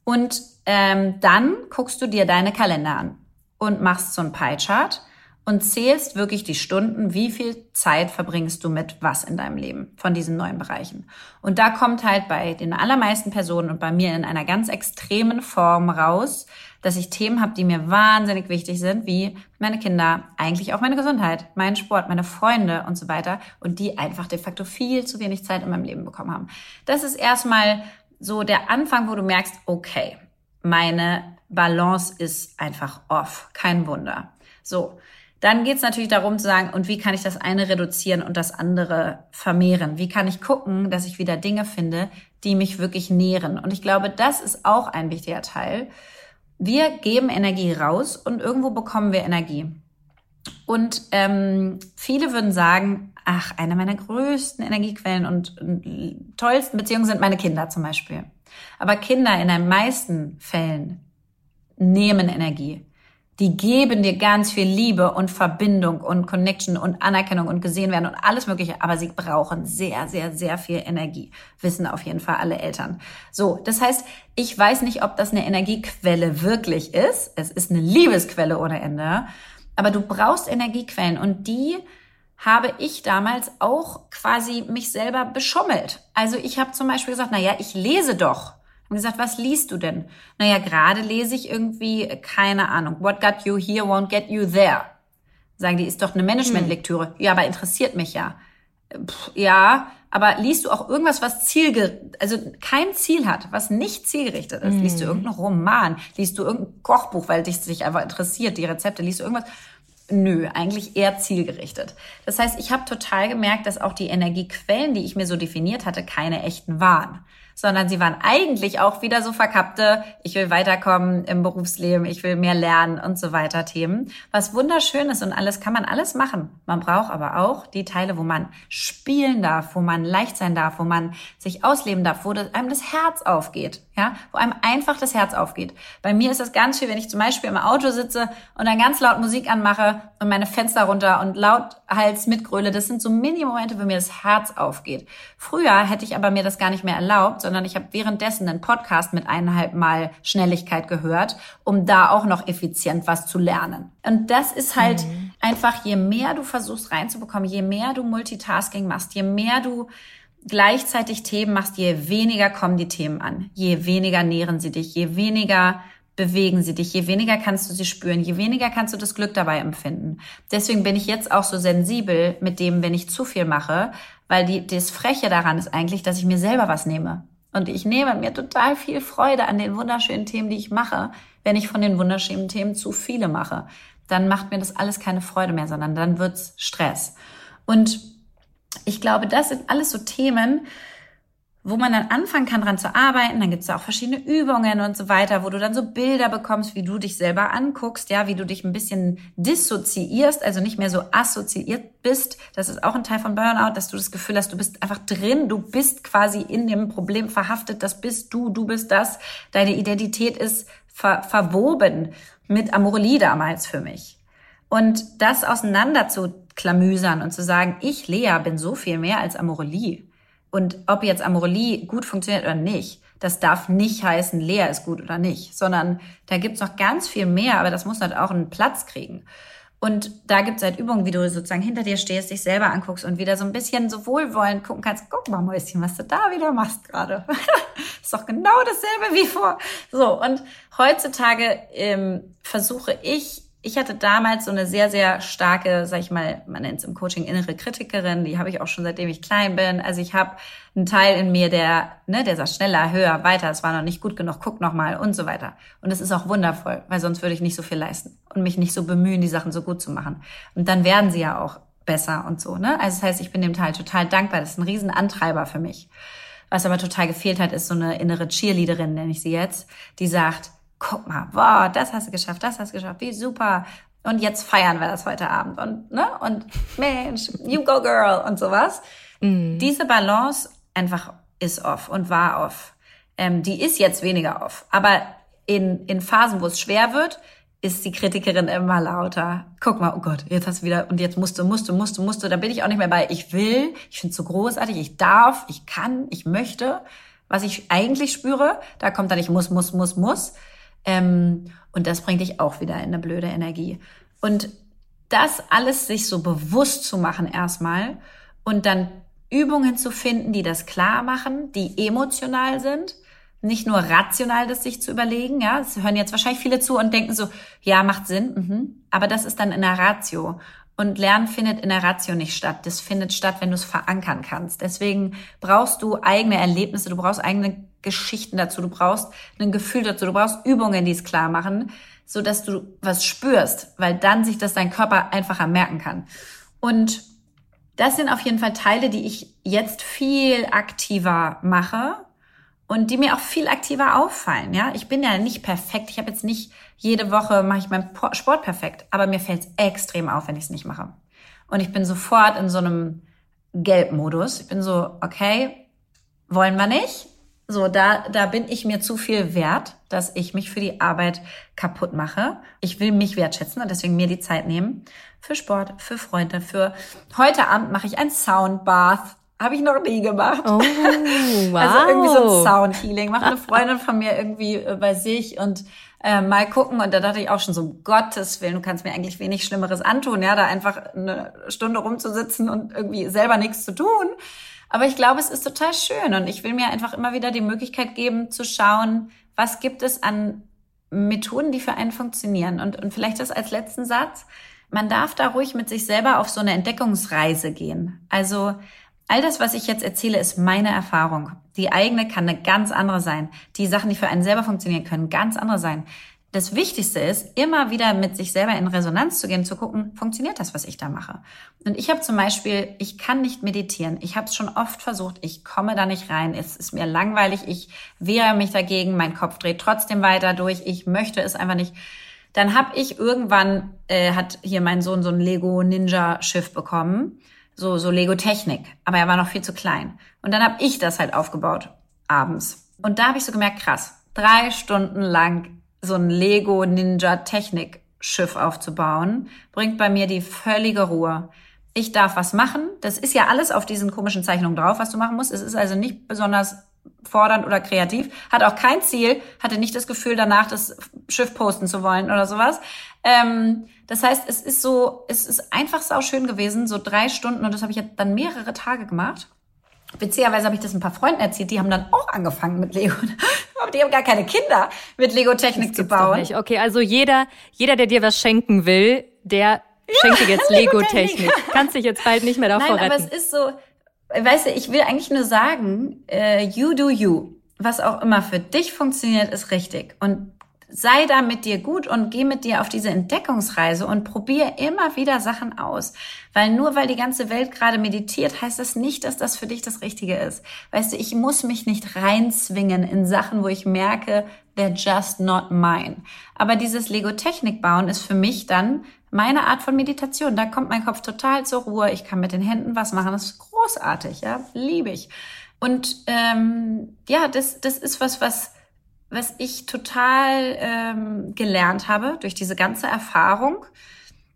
Und ähm, dann guckst du dir deine Kalender an und machst so ein Pie-Chart und zählst wirklich die Stunden, wie viel Zeit verbringst du mit was in deinem Leben von diesen neuen Bereichen. Und da kommt halt bei den allermeisten Personen und bei mir in einer ganz extremen Form raus, dass ich Themen habe, die mir wahnsinnig wichtig sind, wie meine Kinder, eigentlich auch meine Gesundheit, mein Sport, meine Freunde und so weiter und die einfach de facto viel zu wenig Zeit in meinem Leben bekommen haben. Das ist erstmal so der Anfang, wo du merkst, okay, meine Balance ist einfach off, kein Wunder. So, Dann geht es natürlich darum zu sagen, und wie kann ich das eine reduzieren und das andere vermehren? Wie kann ich gucken, dass ich wieder Dinge finde, die mich wirklich nähren? Und ich glaube, das ist auch ein wichtiger Teil. Wir geben Energie raus und irgendwo bekommen wir Energie. Und ähm, viele würden sagen, ach, eine meiner größten Energiequellen und, und tollsten Beziehungen sind meine Kinder zum Beispiel. Aber Kinder in den meisten Fällen nehmen Energie die geben dir ganz viel Liebe und Verbindung und Connection und Anerkennung und gesehen werden und alles Mögliche, aber sie brauchen sehr, sehr, sehr viel Energie. Wissen auf jeden Fall alle Eltern. So, das heißt, ich weiß nicht, ob das eine Energiequelle wirklich ist. Es ist eine Liebesquelle ohne Ende. Aber du brauchst Energiequellen und die habe ich damals auch quasi mich selber beschummelt. Also ich habe zum Beispiel gesagt, na ja, ich lese doch und gesagt, was liest du denn? Naja, gerade lese ich irgendwie, keine Ahnung, What got you here won't get you there. Sagen die, ist doch eine Managementlektüre. Hm. Ja, aber interessiert mich ja. Pff, ja, aber liest du auch irgendwas, was zielge also kein Ziel hat, was nicht zielgerichtet ist? Hm. Liest du irgendeinen Roman? Liest du irgendein Kochbuch, weil dich dich einfach interessiert, die Rezepte? Liest du irgendwas? Nö, eigentlich eher zielgerichtet. Das heißt, ich habe total gemerkt, dass auch die Energiequellen, die ich mir so definiert hatte, keine echten waren sondern sie waren eigentlich auch wieder so verkappte, ich will weiterkommen im Berufsleben, ich will mehr lernen und so weiter Themen. Was wunderschön ist und alles kann man alles machen. Man braucht aber auch die Teile, wo man spielen darf, wo man leicht sein darf, wo man sich ausleben darf, wo einem das Herz aufgeht, ja, wo einem einfach das Herz aufgeht. Bei mir ist das ganz viel, wenn ich zum Beispiel im Auto sitze und dann ganz laut Musik anmache und meine Fenster runter und laut Hals mitgröle. Das sind so Mini-Momente, wo mir das Herz aufgeht. Früher hätte ich aber mir das gar nicht mehr erlaubt, sondern ich habe währenddessen einen Podcast mit eineinhalb Mal Schnelligkeit gehört, um da auch noch effizient was zu lernen. Und das ist halt mhm. einfach, je mehr du versuchst reinzubekommen, je mehr du Multitasking machst, je mehr du gleichzeitig Themen machst, je weniger kommen die Themen an, je weniger nähren sie dich, je weniger bewegen sie dich, je weniger kannst du sie spüren, je weniger kannst du das Glück dabei empfinden. Deswegen bin ich jetzt auch so sensibel mit dem, wenn ich zu viel mache, weil die, das Freche daran ist eigentlich, dass ich mir selber was nehme. Und ich nehme mir total viel Freude an den wunderschönen Themen, die ich mache, wenn ich von den wunderschönen Themen zu viele mache. Dann macht mir das alles keine Freude mehr, sondern dann wird's Stress. Und ich glaube, das sind alles so Themen, wo man dann anfangen kann, dran zu arbeiten. Dann gibt es auch verschiedene Übungen und so weiter, wo du dann so Bilder bekommst, wie du dich selber anguckst, ja, wie du dich ein bisschen dissoziierst, also nicht mehr so assoziiert bist. Das ist auch ein Teil von Burnout, dass du das Gefühl hast, du bist einfach drin, du bist quasi in dem Problem verhaftet, das bist du, du bist das. Deine Identität ist ver verwoben mit Amorelie damals für mich. Und das auseinander zu klamüsern und zu sagen, ich, Lea, bin so viel mehr als Amorelie und ob jetzt Amorelie gut funktioniert oder nicht, das darf nicht heißen, Lea ist gut oder nicht, sondern da gibt's noch ganz viel mehr, aber das muss halt auch einen Platz kriegen. Und da gibt's halt Übungen, wie du sozusagen hinter dir stehst, dich selber anguckst und wieder so ein bisschen so wohlwollend gucken kannst, guck mal, Mäuschen, was du da wieder machst gerade. ist doch genau dasselbe wie vor. So, und heutzutage ähm, versuche ich ich hatte damals so eine sehr, sehr starke, sag ich mal, man nennt es im Coaching innere Kritikerin, die habe ich auch schon seitdem ich klein bin. Also ich habe einen Teil in mir, der, ne, der sagt schneller, höher, weiter, es war noch nicht gut genug, guck noch mal und so weiter. Und es ist auch wundervoll, weil sonst würde ich nicht so viel leisten und mich nicht so bemühen, die Sachen so gut zu machen. Und dann werden sie ja auch besser und so, ne? Also das heißt, ich bin dem Teil total dankbar. Das ist ein Riesenantreiber für mich. Was aber total gefehlt hat, ist so eine innere Cheerleaderin, nenne ich sie jetzt, die sagt, guck mal, wow, das hast du geschafft, das hast du geschafft, wie super. Und jetzt feiern wir das heute Abend und, ne, und Mensch, you go girl und sowas. Mhm. Diese Balance einfach ist off und war off. Ähm, die ist jetzt weniger off. Aber in, in Phasen, wo es schwer wird, ist die Kritikerin immer lauter. Guck mal, oh Gott, jetzt hast du wieder, und jetzt musst du, musst du, musst du, musst du, da bin ich auch nicht mehr bei, ich will, ich finde es so großartig, ich darf, ich kann, ich möchte. Was ich eigentlich spüre, da kommt dann ich muss, muss, muss, muss. Ähm, und das bringt dich auch wieder in eine blöde Energie. Und das alles sich so bewusst zu machen erstmal und dann Übungen zu finden, die das klar machen, die emotional sind, nicht nur rational das sich zu überlegen, ja, es hören jetzt wahrscheinlich viele zu und denken so, ja, macht Sinn, mhm. aber das ist dann in der Ratio. Und Lernen findet in der Ratio nicht statt. Das findet statt, wenn du es verankern kannst. Deswegen brauchst du eigene Erlebnisse, du brauchst eigene Geschichten dazu, du brauchst ein Gefühl dazu, du brauchst Übungen, die es klar machen, so dass du was spürst, weil dann sich das dein Körper einfacher merken kann. Und das sind auf jeden Fall Teile, die ich jetzt viel aktiver mache und die mir auch viel aktiver auffallen. Ja, ich bin ja nicht perfekt. Ich habe jetzt nicht jede Woche mache ich meinen Sport perfekt, aber mir fällt es extrem auf, wenn ich es nicht mache. Und ich bin sofort in so einem Gelbmodus. Ich bin so, okay, wollen wir nicht? So, da, da bin ich mir zu viel wert, dass ich mich für die Arbeit kaputt mache. Ich will mich wertschätzen und deswegen mir die Zeit nehmen für Sport, für Freunde, für heute Abend mache ich ein Soundbath. Habe ich noch nie gemacht. Oh, wow. Also irgendwie so ein Soundhealing. Macht eine Freundin von mir irgendwie äh, bei sich und äh, mal gucken. Und da dachte ich auch schon so, um Gottes Willen, du kannst mir eigentlich wenig Schlimmeres antun, ja, da einfach eine Stunde rumzusitzen und irgendwie selber nichts zu tun. Aber ich glaube, es ist total schön und ich will mir einfach immer wieder die Möglichkeit geben, zu schauen, was gibt es an Methoden, die für einen funktionieren. Und, und vielleicht das als letzten Satz. Man darf da ruhig mit sich selber auf so eine Entdeckungsreise gehen. Also all das, was ich jetzt erzähle, ist meine Erfahrung. Die eigene kann eine ganz andere sein. Die Sachen, die für einen selber funktionieren können, ganz andere sein. Das Wichtigste ist, immer wieder mit sich selber in Resonanz zu gehen, zu gucken, funktioniert das, was ich da mache? Und ich habe zum Beispiel, ich kann nicht meditieren. Ich habe es schon oft versucht, ich komme da nicht rein. Es ist mir langweilig, ich wehre mich dagegen, mein Kopf dreht trotzdem weiter durch. Ich möchte es einfach nicht. Dann habe ich irgendwann, äh, hat hier mein Sohn so ein Lego Ninja Schiff bekommen so, so Lego-Technik. Aber er war noch viel zu klein. Und dann habe ich das halt aufgebaut, abends. Und da habe ich so gemerkt, krass, drei Stunden lang so ein Lego-Ninja-Technik-Schiff aufzubauen, bringt bei mir die völlige Ruhe. Ich darf was machen. Das ist ja alles auf diesen komischen Zeichnungen drauf, was du machen musst. Es ist also nicht besonders fordernd oder kreativ, hat auch kein Ziel, hatte nicht das Gefühl, danach das Schiff posten zu wollen oder sowas. Ähm, das heißt, es ist so, es ist einfach sau schön gewesen, so drei Stunden und das habe ich dann mehrere Tage gemacht. Beziehungsweise habe ich das ein paar Freunden erzählt, die haben dann auch angefangen mit Lego. Aber die haben gar keine Kinder, mit Lego-Technik zu bauen. Okay, also jeder, jeder, der dir was schenken will, der schenkt dir jetzt Lego-Technik. Kannst dich jetzt bald nicht mehr davor Nein, retten. aber es ist so, weißt du, ich will eigentlich nur sagen, äh, you do you. Was auch immer für dich funktioniert, ist richtig. Und sei da mit dir gut und geh mit dir auf diese Entdeckungsreise und probier immer wieder Sachen aus. Weil nur weil die ganze Welt gerade meditiert, heißt das nicht, dass das für dich das Richtige ist. Weißt du, ich muss mich nicht reinzwingen in Sachen, wo ich merke, they're just not mine. Aber dieses Lego-Technik bauen ist für mich dann meine Art von Meditation. Da kommt mein Kopf total zur Ruhe. Ich kann mit den Händen was machen. Das ist großartig, ja, liebe ich. Und ähm, ja, das, das ist was, was was ich total ähm, gelernt habe durch diese ganze Erfahrung,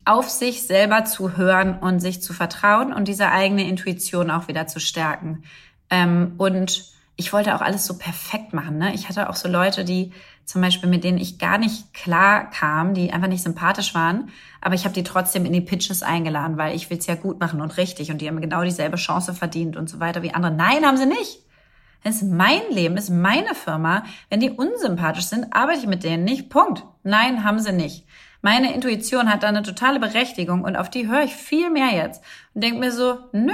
auf sich selber zu hören und sich zu vertrauen und diese eigene Intuition auch wieder zu stärken. Ähm, und ich wollte auch alles so perfekt machen. Ne? Ich hatte auch so Leute, die zum Beispiel, mit denen ich gar nicht klar kam, die einfach nicht sympathisch waren, aber ich habe die trotzdem in die Pitches eingeladen, weil ich will es ja gut machen und richtig und die haben genau dieselbe Chance verdient und so weiter wie andere. Nein, haben sie nicht. Es ist mein Leben, es ist meine Firma. Wenn die unsympathisch sind, arbeite ich mit denen nicht. Punkt. Nein, haben sie nicht. Meine Intuition hat da eine totale Berechtigung und auf die höre ich viel mehr jetzt und denke mir so, nö,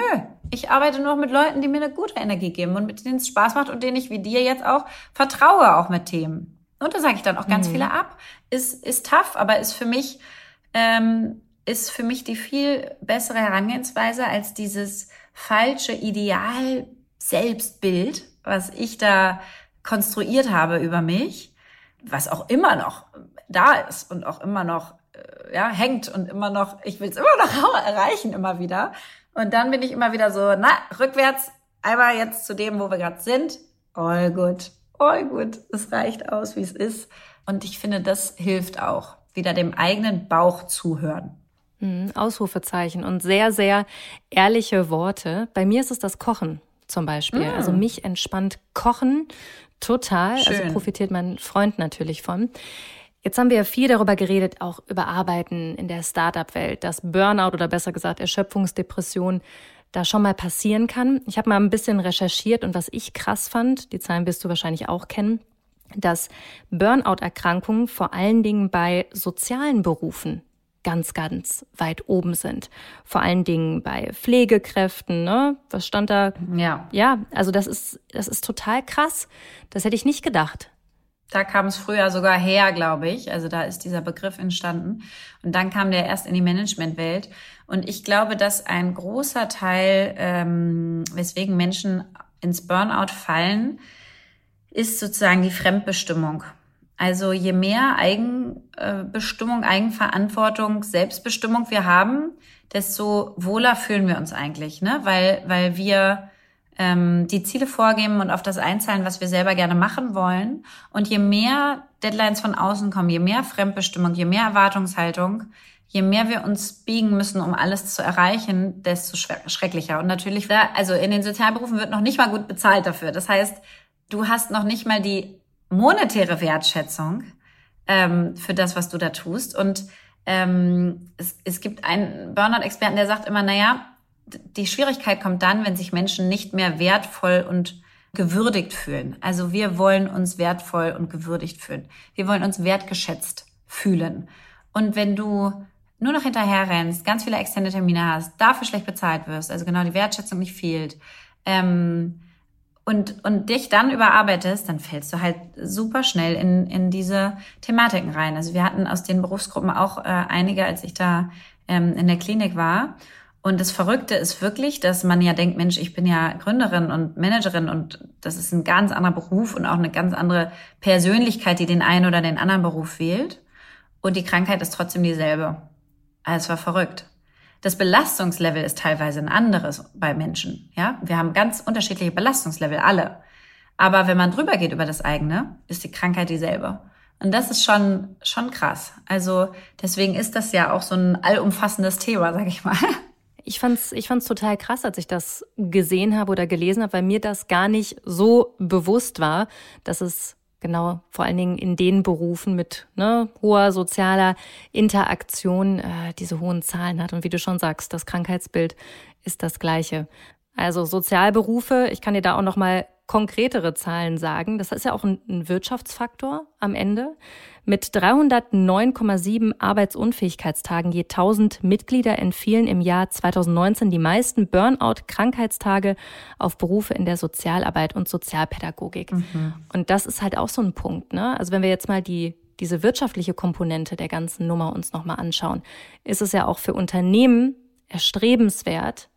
ich arbeite nur mit Leuten, die mir eine gute Energie geben und mit denen es Spaß macht und denen ich wie dir jetzt auch vertraue, auch mit Themen. Und da sage ich dann auch ganz mhm. viele ab. Ist, ist tough, aber ist für mich, ähm, ist für mich die viel bessere Herangehensweise als dieses falsche Ideal Selbstbild, was ich da konstruiert habe über mich, was auch immer noch da ist und auch immer noch äh, ja, hängt und immer noch, ich will es immer noch erreichen, immer wieder. Und dann bin ich immer wieder so, na, rückwärts, einmal jetzt zu dem, wo wir gerade sind. All good, all good. Es reicht aus, wie es ist. Und ich finde, das hilft auch, wieder dem eigenen Bauch zuhören. Mhm, Ausrufezeichen und sehr, sehr ehrliche Worte. Bei mir ist es das Kochen zum Beispiel. Mm. Also mich entspannt Kochen total. Also Schön. Also profitiert mein Freund natürlich von. Jetzt haben wir ja viel darüber geredet, auch über Arbeiten in der Startup-Welt, dass Burnout oder besser gesagt Erschöpfungsdepression da schon mal passieren kann. Ich habe mal ein bisschen recherchiert und was ich krass fand, die Zahlen wirst du wahrscheinlich auch kennen, dass Burnout-Erkrankungen vor allen Dingen bei sozialen Berufen ganz, ganz weit oben sind. Vor allen Dingen bei Pflegekräften, ne? Was stand da? Ja. Ja, also das ist, das ist total krass. Das hätte ich nicht gedacht. Da kam es früher sogar her, glaube ich. Also da ist dieser Begriff entstanden. Und dann kam der erst in die Managementwelt. Und ich glaube, dass ein großer Teil, ähm, weswegen Menschen ins Burnout fallen, ist sozusagen die Fremdbestimmung. Also je mehr Eigenbestimmung, Eigenverantwortung, Selbstbestimmung wir haben, desto wohler fühlen wir uns eigentlich, ne? Weil, weil wir ähm, die Ziele vorgeben und auf das einzahlen, was wir selber gerne machen wollen. Und je mehr Deadlines von außen kommen, je mehr Fremdbestimmung, je mehr Erwartungshaltung, je mehr wir uns biegen müssen, um alles zu erreichen, desto schrecklicher. Und natürlich, also in den Sozialberufen wird noch nicht mal gut bezahlt dafür. Das heißt, du hast noch nicht mal die monetäre Wertschätzung ähm, für das, was du da tust. Und ähm, es, es gibt einen Burnout-Experten, der sagt immer, naja, die Schwierigkeit kommt dann, wenn sich Menschen nicht mehr wertvoll und gewürdigt fühlen. Also wir wollen uns wertvoll und gewürdigt fühlen. Wir wollen uns wertgeschätzt fühlen. Und wenn du nur noch hinterher rennst, ganz viele externe Termine hast, dafür schlecht bezahlt wirst, also genau die Wertschätzung nicht fehlt, ähm, und, und dich dann überarbeitest, dann fällst du halt super schnell in, in diese Thematiken rein. Also wir hatten aus den Berufsgruppen auch äh, einige, als ich da ähm, in der Klinik war. Und das Verrückte ist wirklich, dass man ja denkt, Mensch, ich bin ja Gründerin und Managerin und das ist ein ganz anderer Beruf und auch eine ganz andere Persönlichkeit, die den einen oder den anderen Beruf wählt. Und die Krankheit ist trotzdem dieselbe. Also es war verrückt. Das Belastungslevel ist teilweise ein anderes bei Menschen. Ja, wir haben ganz unterschiedliche Belastungslevel alle. Aber wenn man drüber geht über das eigene, ist die Krankheit dieselbe. Und das ist schon, schon krass. Also deswegen ist das ja auch so ein allumfassendes Thema, sag ich mal. Ich fand's, ich fand's total krass, als ich das gesehen habe oder gelesen habe, weil mir das gar nicht so bewusst war, dass es genau vor allen Dingen in den Berufen mit ne, hoher sozialer Interaktion äh, diese hohen Zahlen hat. Und wie du schon sagst, das Krankheitsbild ist das gleiche. Also Sozialberufe, ich kann dir da auch noch mal konkretere Zahlen sagen. Das ist ja auch ein, ein Wirtschaftsfaktor am Ende. Mit 309,7 Arbeitsunfähigkeitstagen je 1000 Mitglieder entfielen im Jahr 2019 die meisten Burnout-Krankheitstage auf Berufe in der Sozialarbeit und Sozialpädagogik. Mhm. Und das ist halt auch so ein Punkt. Ne? Also wenn wir jetzt mal die diese wirtschaftliche Komponente der ganzen Nummer uns nochmal anschauen, ist es ja auch für Unternehmen erstrebenswert,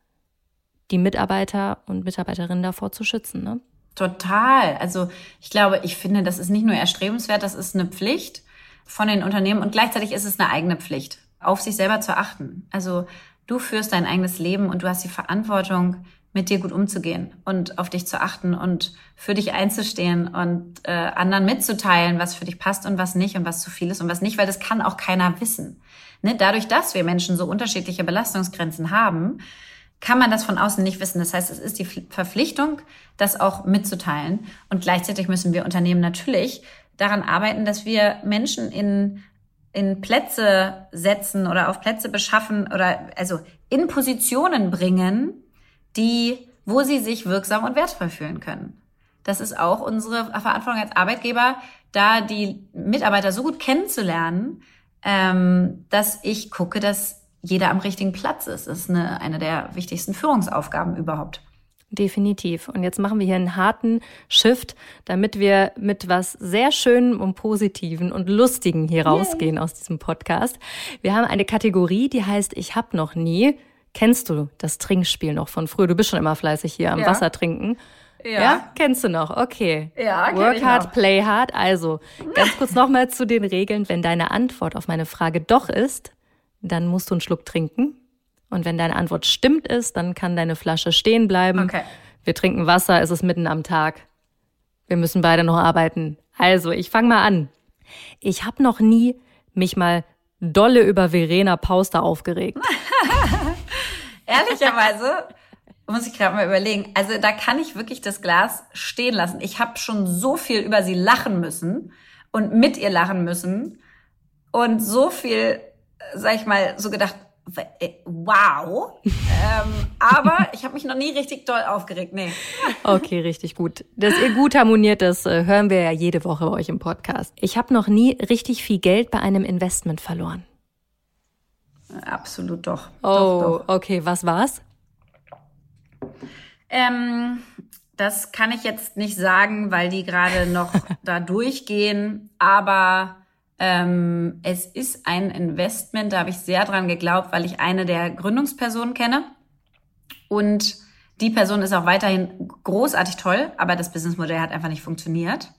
die Mitarbeiter und Mitarbeiterinnen davor zu schützen. Ne? Total. Also ich glaube, ich finde, das ist nicht nur erstrebenswert, das ist eine Pflicht von den Unternehmen und gleichzeitig ist es eine eigene Pflicht, auf sich selber zu achten. Also du führst dein eigenes Leben und du hast die Verantwortung, mit dir gut umzugehen und auf dich zu achten und für dich einzustehen und äh, anderen mitzuteilen, was für dich passt und was nicht und was zu viel ist und was nicht, weil das kann auch keiner wissen. Ne? Dadurch, dass wir Menschen so unterschiedliche Belastungsgrenzen haben, kann man das von außen nicht wissen. Das heißt, es ist die Verpflichtung, das auch mitzuteilen. Und gleichzeitig müssen wir Unternehmen natürlich daran arbeiten, dass wir Menschen in, in Plätze setzen oder auf Plätze beschaffen oder also in Positionen bringen, die, wo sie sich wirksam und wertvoll fühlen können. Das ist auch unsere Verantwortung als Arbeitgeber, da die Mitarbeiter so gut kennenzulernen, ähm, dass ich gucke, dass jeder am richtigen Platz ist. Das ist eine, eine der wichtigsten Führungsaufgaben überhaupt. Definitiv. Und jetzt machen wir hier einen harten Shift, damit wir mit was sehr Schönem und Positiven und Lustigen hier rausgehen aus diesem Podcast. Wir haben eine Kategorie, die heißt Ich hab noch nie. Kennst du das Trinkspiel noch von früher? Du bist schon immer fleißig hier am ja. Wasser trinken. Ja. ja. kennst du noch? Okay. Ja, Work hard, play hard. Also, ganz kurz nochmal zu den Regeln. Wenn deine Antwort auf meine Frage doch ist, dann musst du einen Schluck trinken. Und wenn deine Antwort stimmt ist, dann kann deine Flasche stehen bleiben. Okay. Wir trinken Wasser, es ist mitten am Tag. Wir müssen beide noch arbeiten. Also, ich fange mal an. Ich habe noch nie mich mal dolle über Verena Pauster aufgeregt. Ehrlicherweise muss ich gerade mal überlegen. Also da kann ich wirklich das Glas stehen lassen. Ich habe schon so viel über sie lachen müssen und mit ihr lachen müssen und so viel sag ich mal, so gedacht, äh, wow. ähm, aber ich habe mich noch nie richtig doll aufgeregt. Nee. Okay, richtig gut. Dass ihr gut harmoniert, das äh, hören wir ja jede Woche bei euch im Podcast. Ich habe noch nie richtig viel Geld bei einem Investment verloren. Absolut doch. Oh, doch, doch. okay. Was war's? Ähm, das kann ich jetzt nicht sagen, weil die gerade noch da durchgehen. Aber ähm, es ist ein Investment, da habe ich sehr dran geglaubt, weil ich eine der Gründungspersonen kenne. Und die Person ist auch weiterhin großartig toll, aber das Businessmodell hat einfach nicht funktioniert.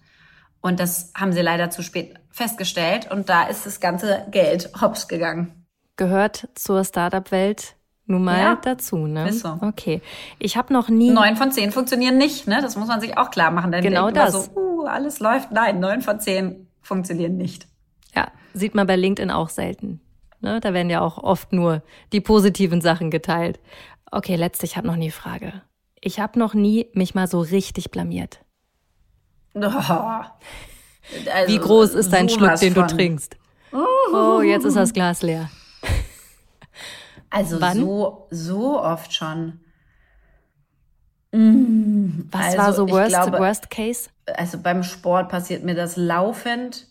Und das haben sie leider zu spät festgestellt. Und da ist das ganze Geld hops gegangen. Gehört zur Startup-Welt nun mal Ja, dazu, ne? ist so. Okay. Ich habe noch nie. Neun von zehn funktionieren nicht, ne? Das muss man sich auch klar machen. Dann Genau das. So, uh, alles läuft. Nein, neun von zehn funktionieren nicht. Ja, sieht man bei LinkedIn auch selten. Ne? Da werden ja auch oft nur die positiven Sachen geteilt. Okay, letzte, ich habe noch nie Frage. Ich habe noch nie mich mal so richtig blamiert. Oh. Also, Wie groß ist dein Schluck, sowas den du trinkst? Oh, jetzt ist das Glas leer. Also Wann? so so oft schon. Was also war so worst, glaube, worst case? Also beim Sport passiert mir das laufend.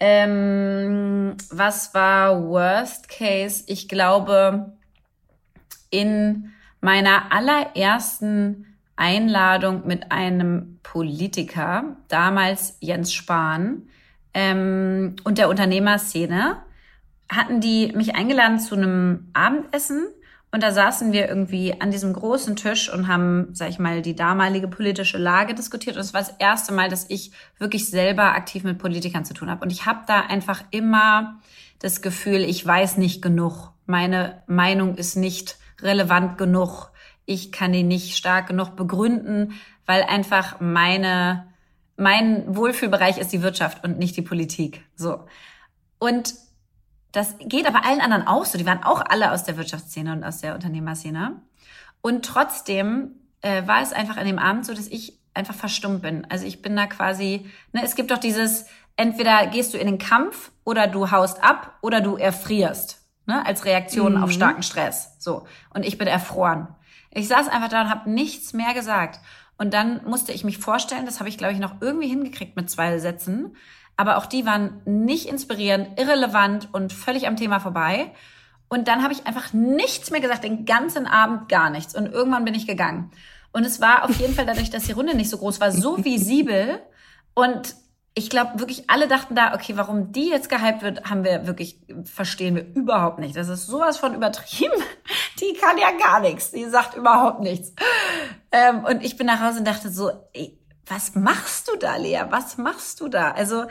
Ähm, was war Worst Case? Ich glaube, in meiner allerersten Einladung mit einem Politiker, damals Jens Spahn, ähm, und der Unternehmerszene, hatten die mich eingeladen zu einem Abendessen und da saßen wir irgendwie an diesem großen Tisch und haben, sag ich mal, die damalige politische Lage diskutiert. Und es war das erste Mal, dass ich wirklich selber aktiv mit Politikern zu tun habe. Und ich habe da einfach immer das Gefühl, ich weiß nicht genug. Meine Meinung ist nicht relevant genug. Ich kann die nicht stark genug begründen, weil einfach meine, mein Wohlfühlbereich ist die Wirtschaft und nicht die Politik. So. Und das geht aber allen anderen auch so. Die waren auch alle aus der Wirtschaftsszene und aus der Unternehmerszene. Und trotzdem äh, war es einfach an dem Abend so, dass ich einfach verstummt bin. Also ich bin da quasi, ne, es gibt doch dieses, entweder gehst du in den Kampf oder du haust ab oder du erfrierst, ne, als Reaktion auf starken Stress. So. Und ich bin erfroren. Ich saß einfach da und habe nichts mehr gesagt. Und dann musste ich mich vorstellen, das habe ich, glaube ich, noch irgendwie hingekriegt mit zwei Sätzen. Aber auch die waren nicht inspirierend, irrelevant und völlig am Thema vorbei. Und dann habe ich einfach nichts mehr gesagt, den ganzen Abend gar nichts. Und irgendwann bin ich gegangen. Und es war auf jeden Fall dadurch, dass die Runde nicht so groß war, so visibel. Und ich glaube, wirklich alle dachten da, okay, warum die jetzt gehypt wird, haben wir wirklich, verstehen wir überhaupt nicht. Das ist sowas von übertrieben. Die kann ja gar nichts. Die sagt überhaupt nichts. Ähm, und ich bin nach Hause und dachte so, ey, was machst du da, Lea? Was machst du da? Also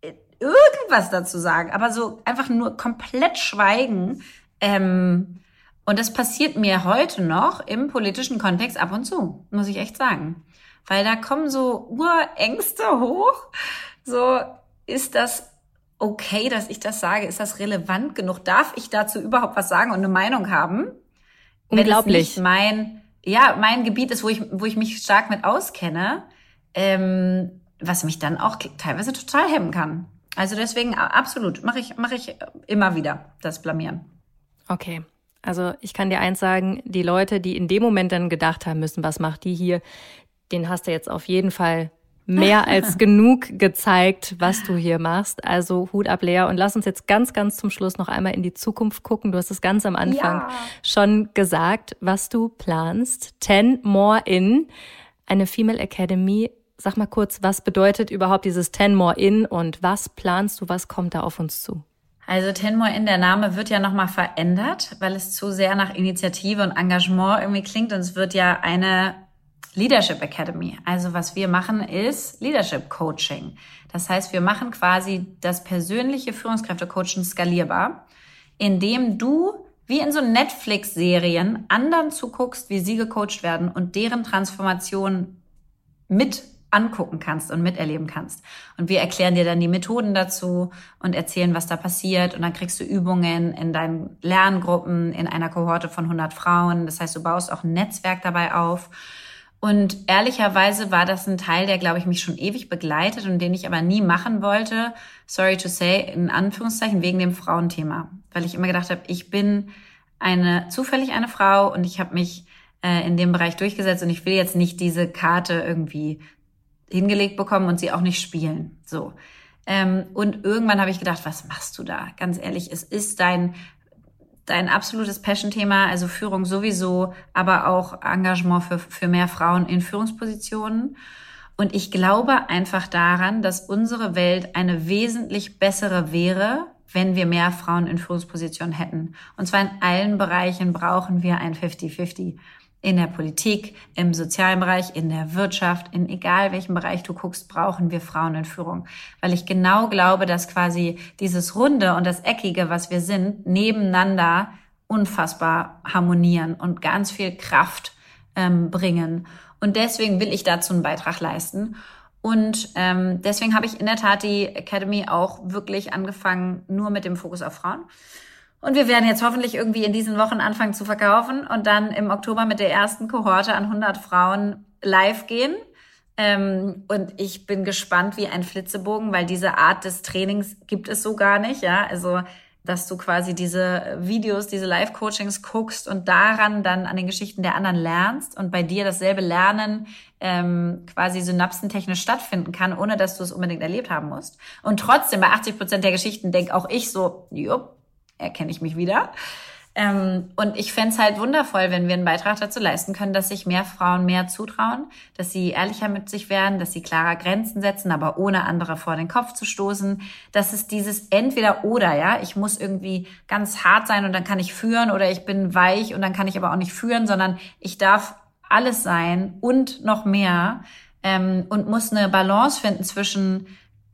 äh, irgendwas dazu sagen, aber so einfach nur komplett schweigen. Ähm, und das passiert mir heute noch im politischen Kontext ab und zu, muss ich echt sagen. Weil da kommen so Urängste hoch. So, ist das okay, dass ich das sage? Ist das relevant genug? Darf ich dazu überhaupt was sagen und eine Meinung haben? Wenn es Unglaublich. nicht mein, ja, mein Gebiet ist, wo ich, wo ich mich stark mit auskenne, ähm, was mich dann auch teilweise total hemmen kann. Also deswegen absolut, mache ich, mache ich immer wieder das Blamieren. Okay. Also ich kann dir eins sagen, die Leute, die in dem Moment dann gedacht haben müssen, was macht die hier, den hast du jetzt auf jeden Fall mehr als genug gezeigt, was du hier machst. Also Hut ab, Lea. Und lass uns jetzt ganz, ganz zum Schluss noch einmal in die Zukunft gucken. Du hast es ganz am Anfang Ja. schon gesagt, was du planst. Ten More In, eine Female Academy. Sag mal kurz, was bedeutet überhaupt dieses Ten More In und was planst du, was kommt da auf uns zu? Also Tenmore in der Name wird ja nochmal verändert, weil es zu sehr nach Initiative und Engagement irgendwie klingt und es wird ja eine Leadership Academy. Also was wir machen ist Leadership Coaching. Das heißt, wir machen quasi das persönliche Führungskräftecoaching skalierbar, indem du wie in so Netflix-Serien anderen zuguckst, wie sie gecoacht werden und deren Transformation mit angucken kannst und miterleben kannst. Und wir erklären dir dann die Methoden dazu und erzählen, was da passiert. Und dann kriegst du Übungen in deinen Lerngruppen in einer Kohorte von 100 Frauen. Das heißt, du baust auch ein Netzwerk dabei auf. Und ehrlicherweise war das ein Teil, der, glaube ich, mich schon ewig begleitet und den ich aber nie machen wollte. Sorry to say, in Anführungszeichen, wegen dem Frauenthema. Weil ich immer gedacht habe, ich bin eine, zufällig eine Frau und ich habe mich äh, in dem Bereich durchgesetzt und ich will jetzt nicht diese Karte irgendwie hingelegt bekommen und sie auch nicht spielen. So. Ähm, und irgendwann habe ich gedacht, was machst du da? Ganz ehrlich, es ist dein dein absolutes Passion-Thema, also Führung sowieso, aber auch Engagement für, für mehr Frauen in Führungspositionen. Und ich glaube einfach daran, dass unsere Welt eine wesentlich bessere wäre, wenn wir mehr Frauen in Führungspositionen hätten. Und zwar in allen Bereichen brauchen wir ein 50-50 in der Politik, im sozialen Bereich, in der Wirtschaft, in egal welchem Bereich du guckst, brauchen wir Frauen in Führung. Weil ich genau glaube, dass quasi dieses Runde und das Eckige, was wir sind, nebeneinander unfassbar harmonieren und ganz viel Kraft ähm, bringen. Und deswegen will ich dazu einen Beitrag leisten. Und ähm, deswegen habe ich in der Tat die Academy auch wirklich angefangen, nur mit dem Fokus auf Frauen. Und wir werden jetzt hoffentlich irgendwie in diesen Wochen anfangen zu verkaufen und dann im Oktober mit der ersten Kohorte an 100 Frauen live gehen. Ähm, und ich bin gespannt wie ein Flitzebogen, weil diese Art des Trainings gibt es so gar nicht. Ja, also dass du quasi diese Videos, diese Live-Coachings guckst und daran dann an den Geschichten der anderen lernst und bei dir dasselbe Lernen ähm, quasi synapsentechnisch stattfinden kann, ohne dass du es unbedingt erlebt haben musst. Und trotzdem bei 80 Prozent der Geschichten denke auch ich so, jupp, erkenne ich mich wieder. Ähm, und ich fände es halt wundervoll, wenn wir einen Beitrag dazu leisten können, dass sich mehr Frauen mehr zutrauen, dass sie ehrlicher mit sich werden, dass sie klarer Grenzen setzen, aber ohne andere vor den Kopf zu stoßen. Das ist dieses entweder oder, ja. Ich muss irgendwie ganz hart sein und dann kann ich führen oder ich bin weich und dann kann ich aber auch nicht führen, sondern ich darf alles sein und noch mehr ähm, und muss eine Balance finden zwischen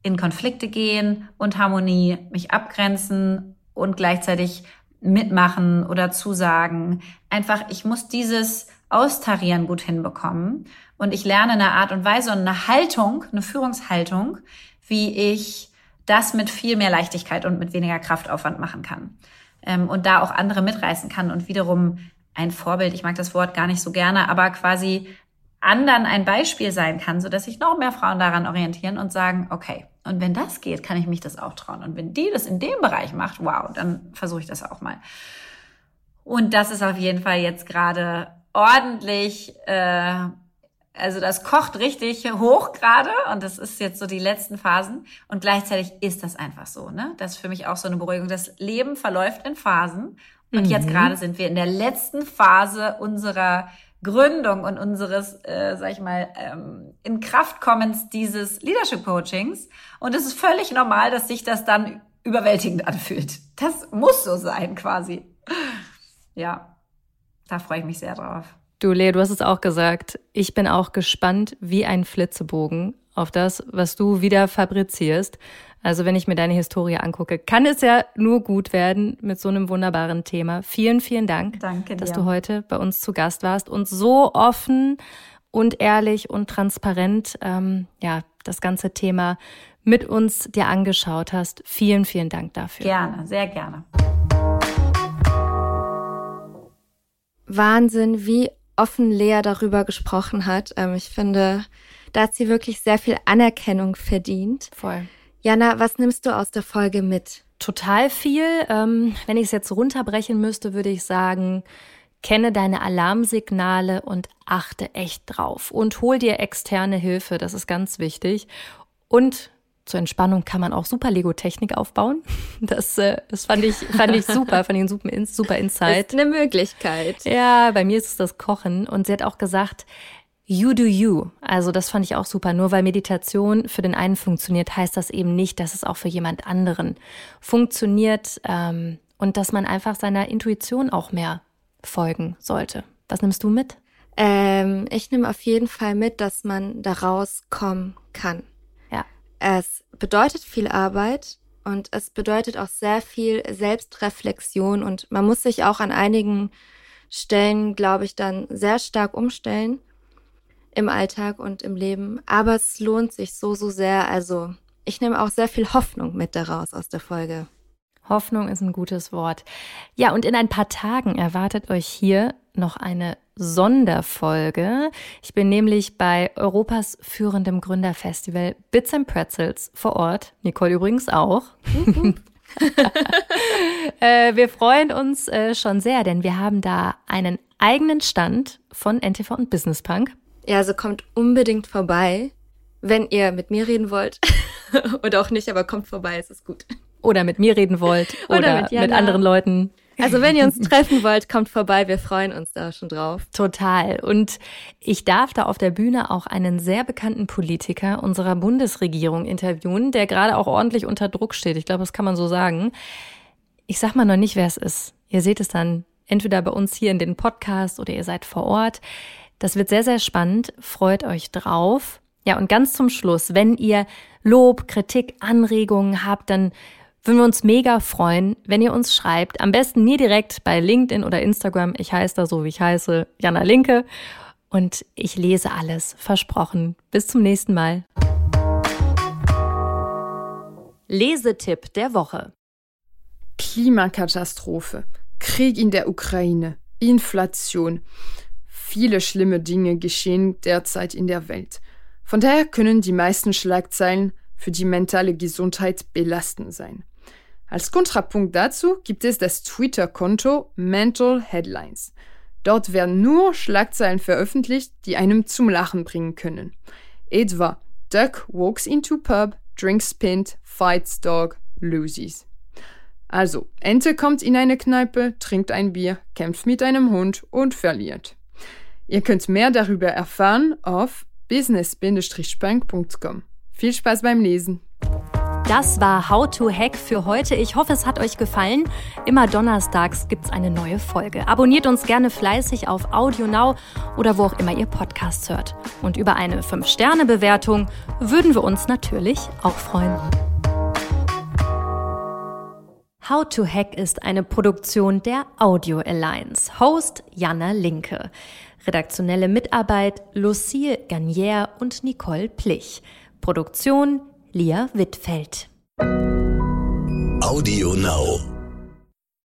in Konflikte gehen und Harmonie, mich abgrenzen und gleichzeitig mitmachen oder zusagen. Einfach, ich muss dieses Austarieren gut hinbekommen. Und ich lerne eine Art und Weise und eine Haltung, eine Führungshaltung, wie ich das mit viel mehr Leichtigkeit und mit weniger Kraftaufwand machen kann. Ähm, und da auch andere mitreißen kann und wiederum ein Vorbild, ich mag das Wort gar nicht so gerne, aber quasi anderen ein Beispiel sein kann, so dass sich noch mehr Frauen daran orientieren und sagen, okay, und wenn das geht, kann ich mich das auch trauen. Und wenn die das in dem Bereich macht, wow, dann versuche ich das auch mal. Und das ist auf jeden Fall jetzt gerade ordentlich, äh, also das kocht richtig hoch gerade und das ist jetzt so die letzten Phasen. Und gleichzeitig ist das einfach so, ne? Das ist für mich auch so eine Beruhigung. Das Leben verläuft in Phasen. Und mhm. jetzt gerade sind wir in der letzten Phase unserer Gründung und unseres, äh, sag ich mal, ähm, in Kraftkommens dieses Leadership Coachings. Und es ist völlig normal, dass sich das dann überwältigend anfühlt. Das muss so sein, quasi. Ja, da freue ich mich sehr drauf. Du, Lea, du hast es auch gesagt. Ich bin auch gespannt wie ein Flitzebogen auf das, was du wieder fabrizierst. Also wenn ich mir deine Historie angucke, kann es ja nur gut werden mit so einem wunderbaren Thema. Vielen, vielen Dank, Danke dass du heute bei uns zu Gast warst und so offen und ehrlich und transparent ähm, ja das ganze Thema mit uns dir angeschaut hast. Vielen, vielen Dank dafür. Gerne, sehr gerne. Wahnsinn, wie offen Lea darüber gesprochen hat. Ähm, ich finde, da hat sie wirklich sehr viel Anerkennung verdient. Voll. Jana, was nimmst du aus der Folge mit? Total viel. Ähm, wenn ich es jetzt runterbrechen müsste, würde ich sagen, kenne deine Alarmsignale und achte echt drauf. Und hol dir externe Hilfe, das ist ganz wichtig. Und zur Entspannung kann man auch super Lego-Technik aufbauen. Das, äh, das fand ich, fand ich super, fand ich ein super, super Insight. Ist eine Möglichkeit. Ja, bei mir ist es das Kochen. Und sie hat auch gesagt, You do you. Also das fand ich auch super. Nur weil Meditation für den einen funktioniert, heißt das eben nicht, dass es auch für jemand anderen funktioniert ähm, und dass man einfach seiner Intuition auch mehr folgen sollte. Was nimmst du mit? Ähm, ich nehme auf jeden Fall mit, dass man daraus kommen kann. Ja. Es bedeutet viel Arbeit und es bedeutet auch sehr viel Selbstreflexion und man muss sich auch an einigen Stellen, glaube ich, dann sehr stark umstellen im Alltag und im Leben. Aber es lohnt sich so, so sehr. Also ich nehme auch sehr viel Hoffnung mit daraus aus der Folge. Hoffnung ist ein gutes Wort. Ja, und in ein paar Tagen erwartet euch hier noch eine Sonderfolge. Ich bin nämlich bei Europas führendem Gründerfestival Bits and Pretzels vor Ort. Nicole übrigens auch. äh, wir freuen uns äh, schon sehr, denn wir haben da einen eigenen Stand von NTV und Business Punk. Ja, also kommt unbedingt vorbei, wenn ihr mit mir reden wollt. oder auch nicht, aber kommt vorbei, es ist gut. Oder mit mir reden wollt. oder, oder mit, mit, anderen Leuten. Also wenn ihr uns treffen wollt, kommt vorbei. Wir freuen uns da schon drauf. Total. Und ich darf da auf der Bühne auch einen sehr bekannten Politiker unserer Bundesregierung interviewen, der gerade auch ordentlich unter Druck steht. Ich glaube, das kann man so sagen. Ich sag mal noch nicht, wer es ist. Ihr seht es dann entweder bei uns hier in den Podcast oder ihr seid vor Ort. Das wird sehr, sehr spannend. Freut euch drauf. Ja, und ganz zum Schluss, wenn ihr Lob, Kritik, Anregungen habt, dann würden wir uns mega freuen, wenn ihr uns schreibt. Am besten mir direkt bei LinkedIn oder Instagram. Ich heiße da so, wie ich heiße, Jana Linke. Und ich lese alles. Versprochen. Bis zum nächsten Mal. Lesetipp der Woche. Klimakatastrophe, Krieg in der Ukraine, Inflation. Viele schlimme Dinge geschehen derzeit in der Welt. Von daher können die meisten Schlagzeilen für die mentale Gesundheit belastend sein. Als Kontrapunkt dazu gibt es das Twitter-Konto Mental Headlines. Dort werden nur Schlagzeilen veröffentlicht, die einem zum Lachen bringen können. Etwa Duck walks into pub, drinks pint, fights dog, loses. Also, Ente kommt in eine Kneipe, trinkt ein Bier, kämpft mit einem Hund und verliert. Ihr könnt mehr darüber erfahren auf business-punk.com. Viel Spaß beim Lesen! Das war How to Hack für heute. Ich hoffe, es hat euch gefallen. Immer donnerstags gibt es eine neue Folge. Abonniert uns gerne fleißig auf Audio Now oder wo auch immer ihr Podcasts hört. Und über eine 5-Sterne-Bewertung würden wir uns natürlich auch freuen. How to Hack ist eine Produktion der Audio Alliance. Host Jana Linke. Redaktionelle Mitarbeit Lucille Garnier und Nicole Plich. Produktion Lia Wittfeld. Audio Now.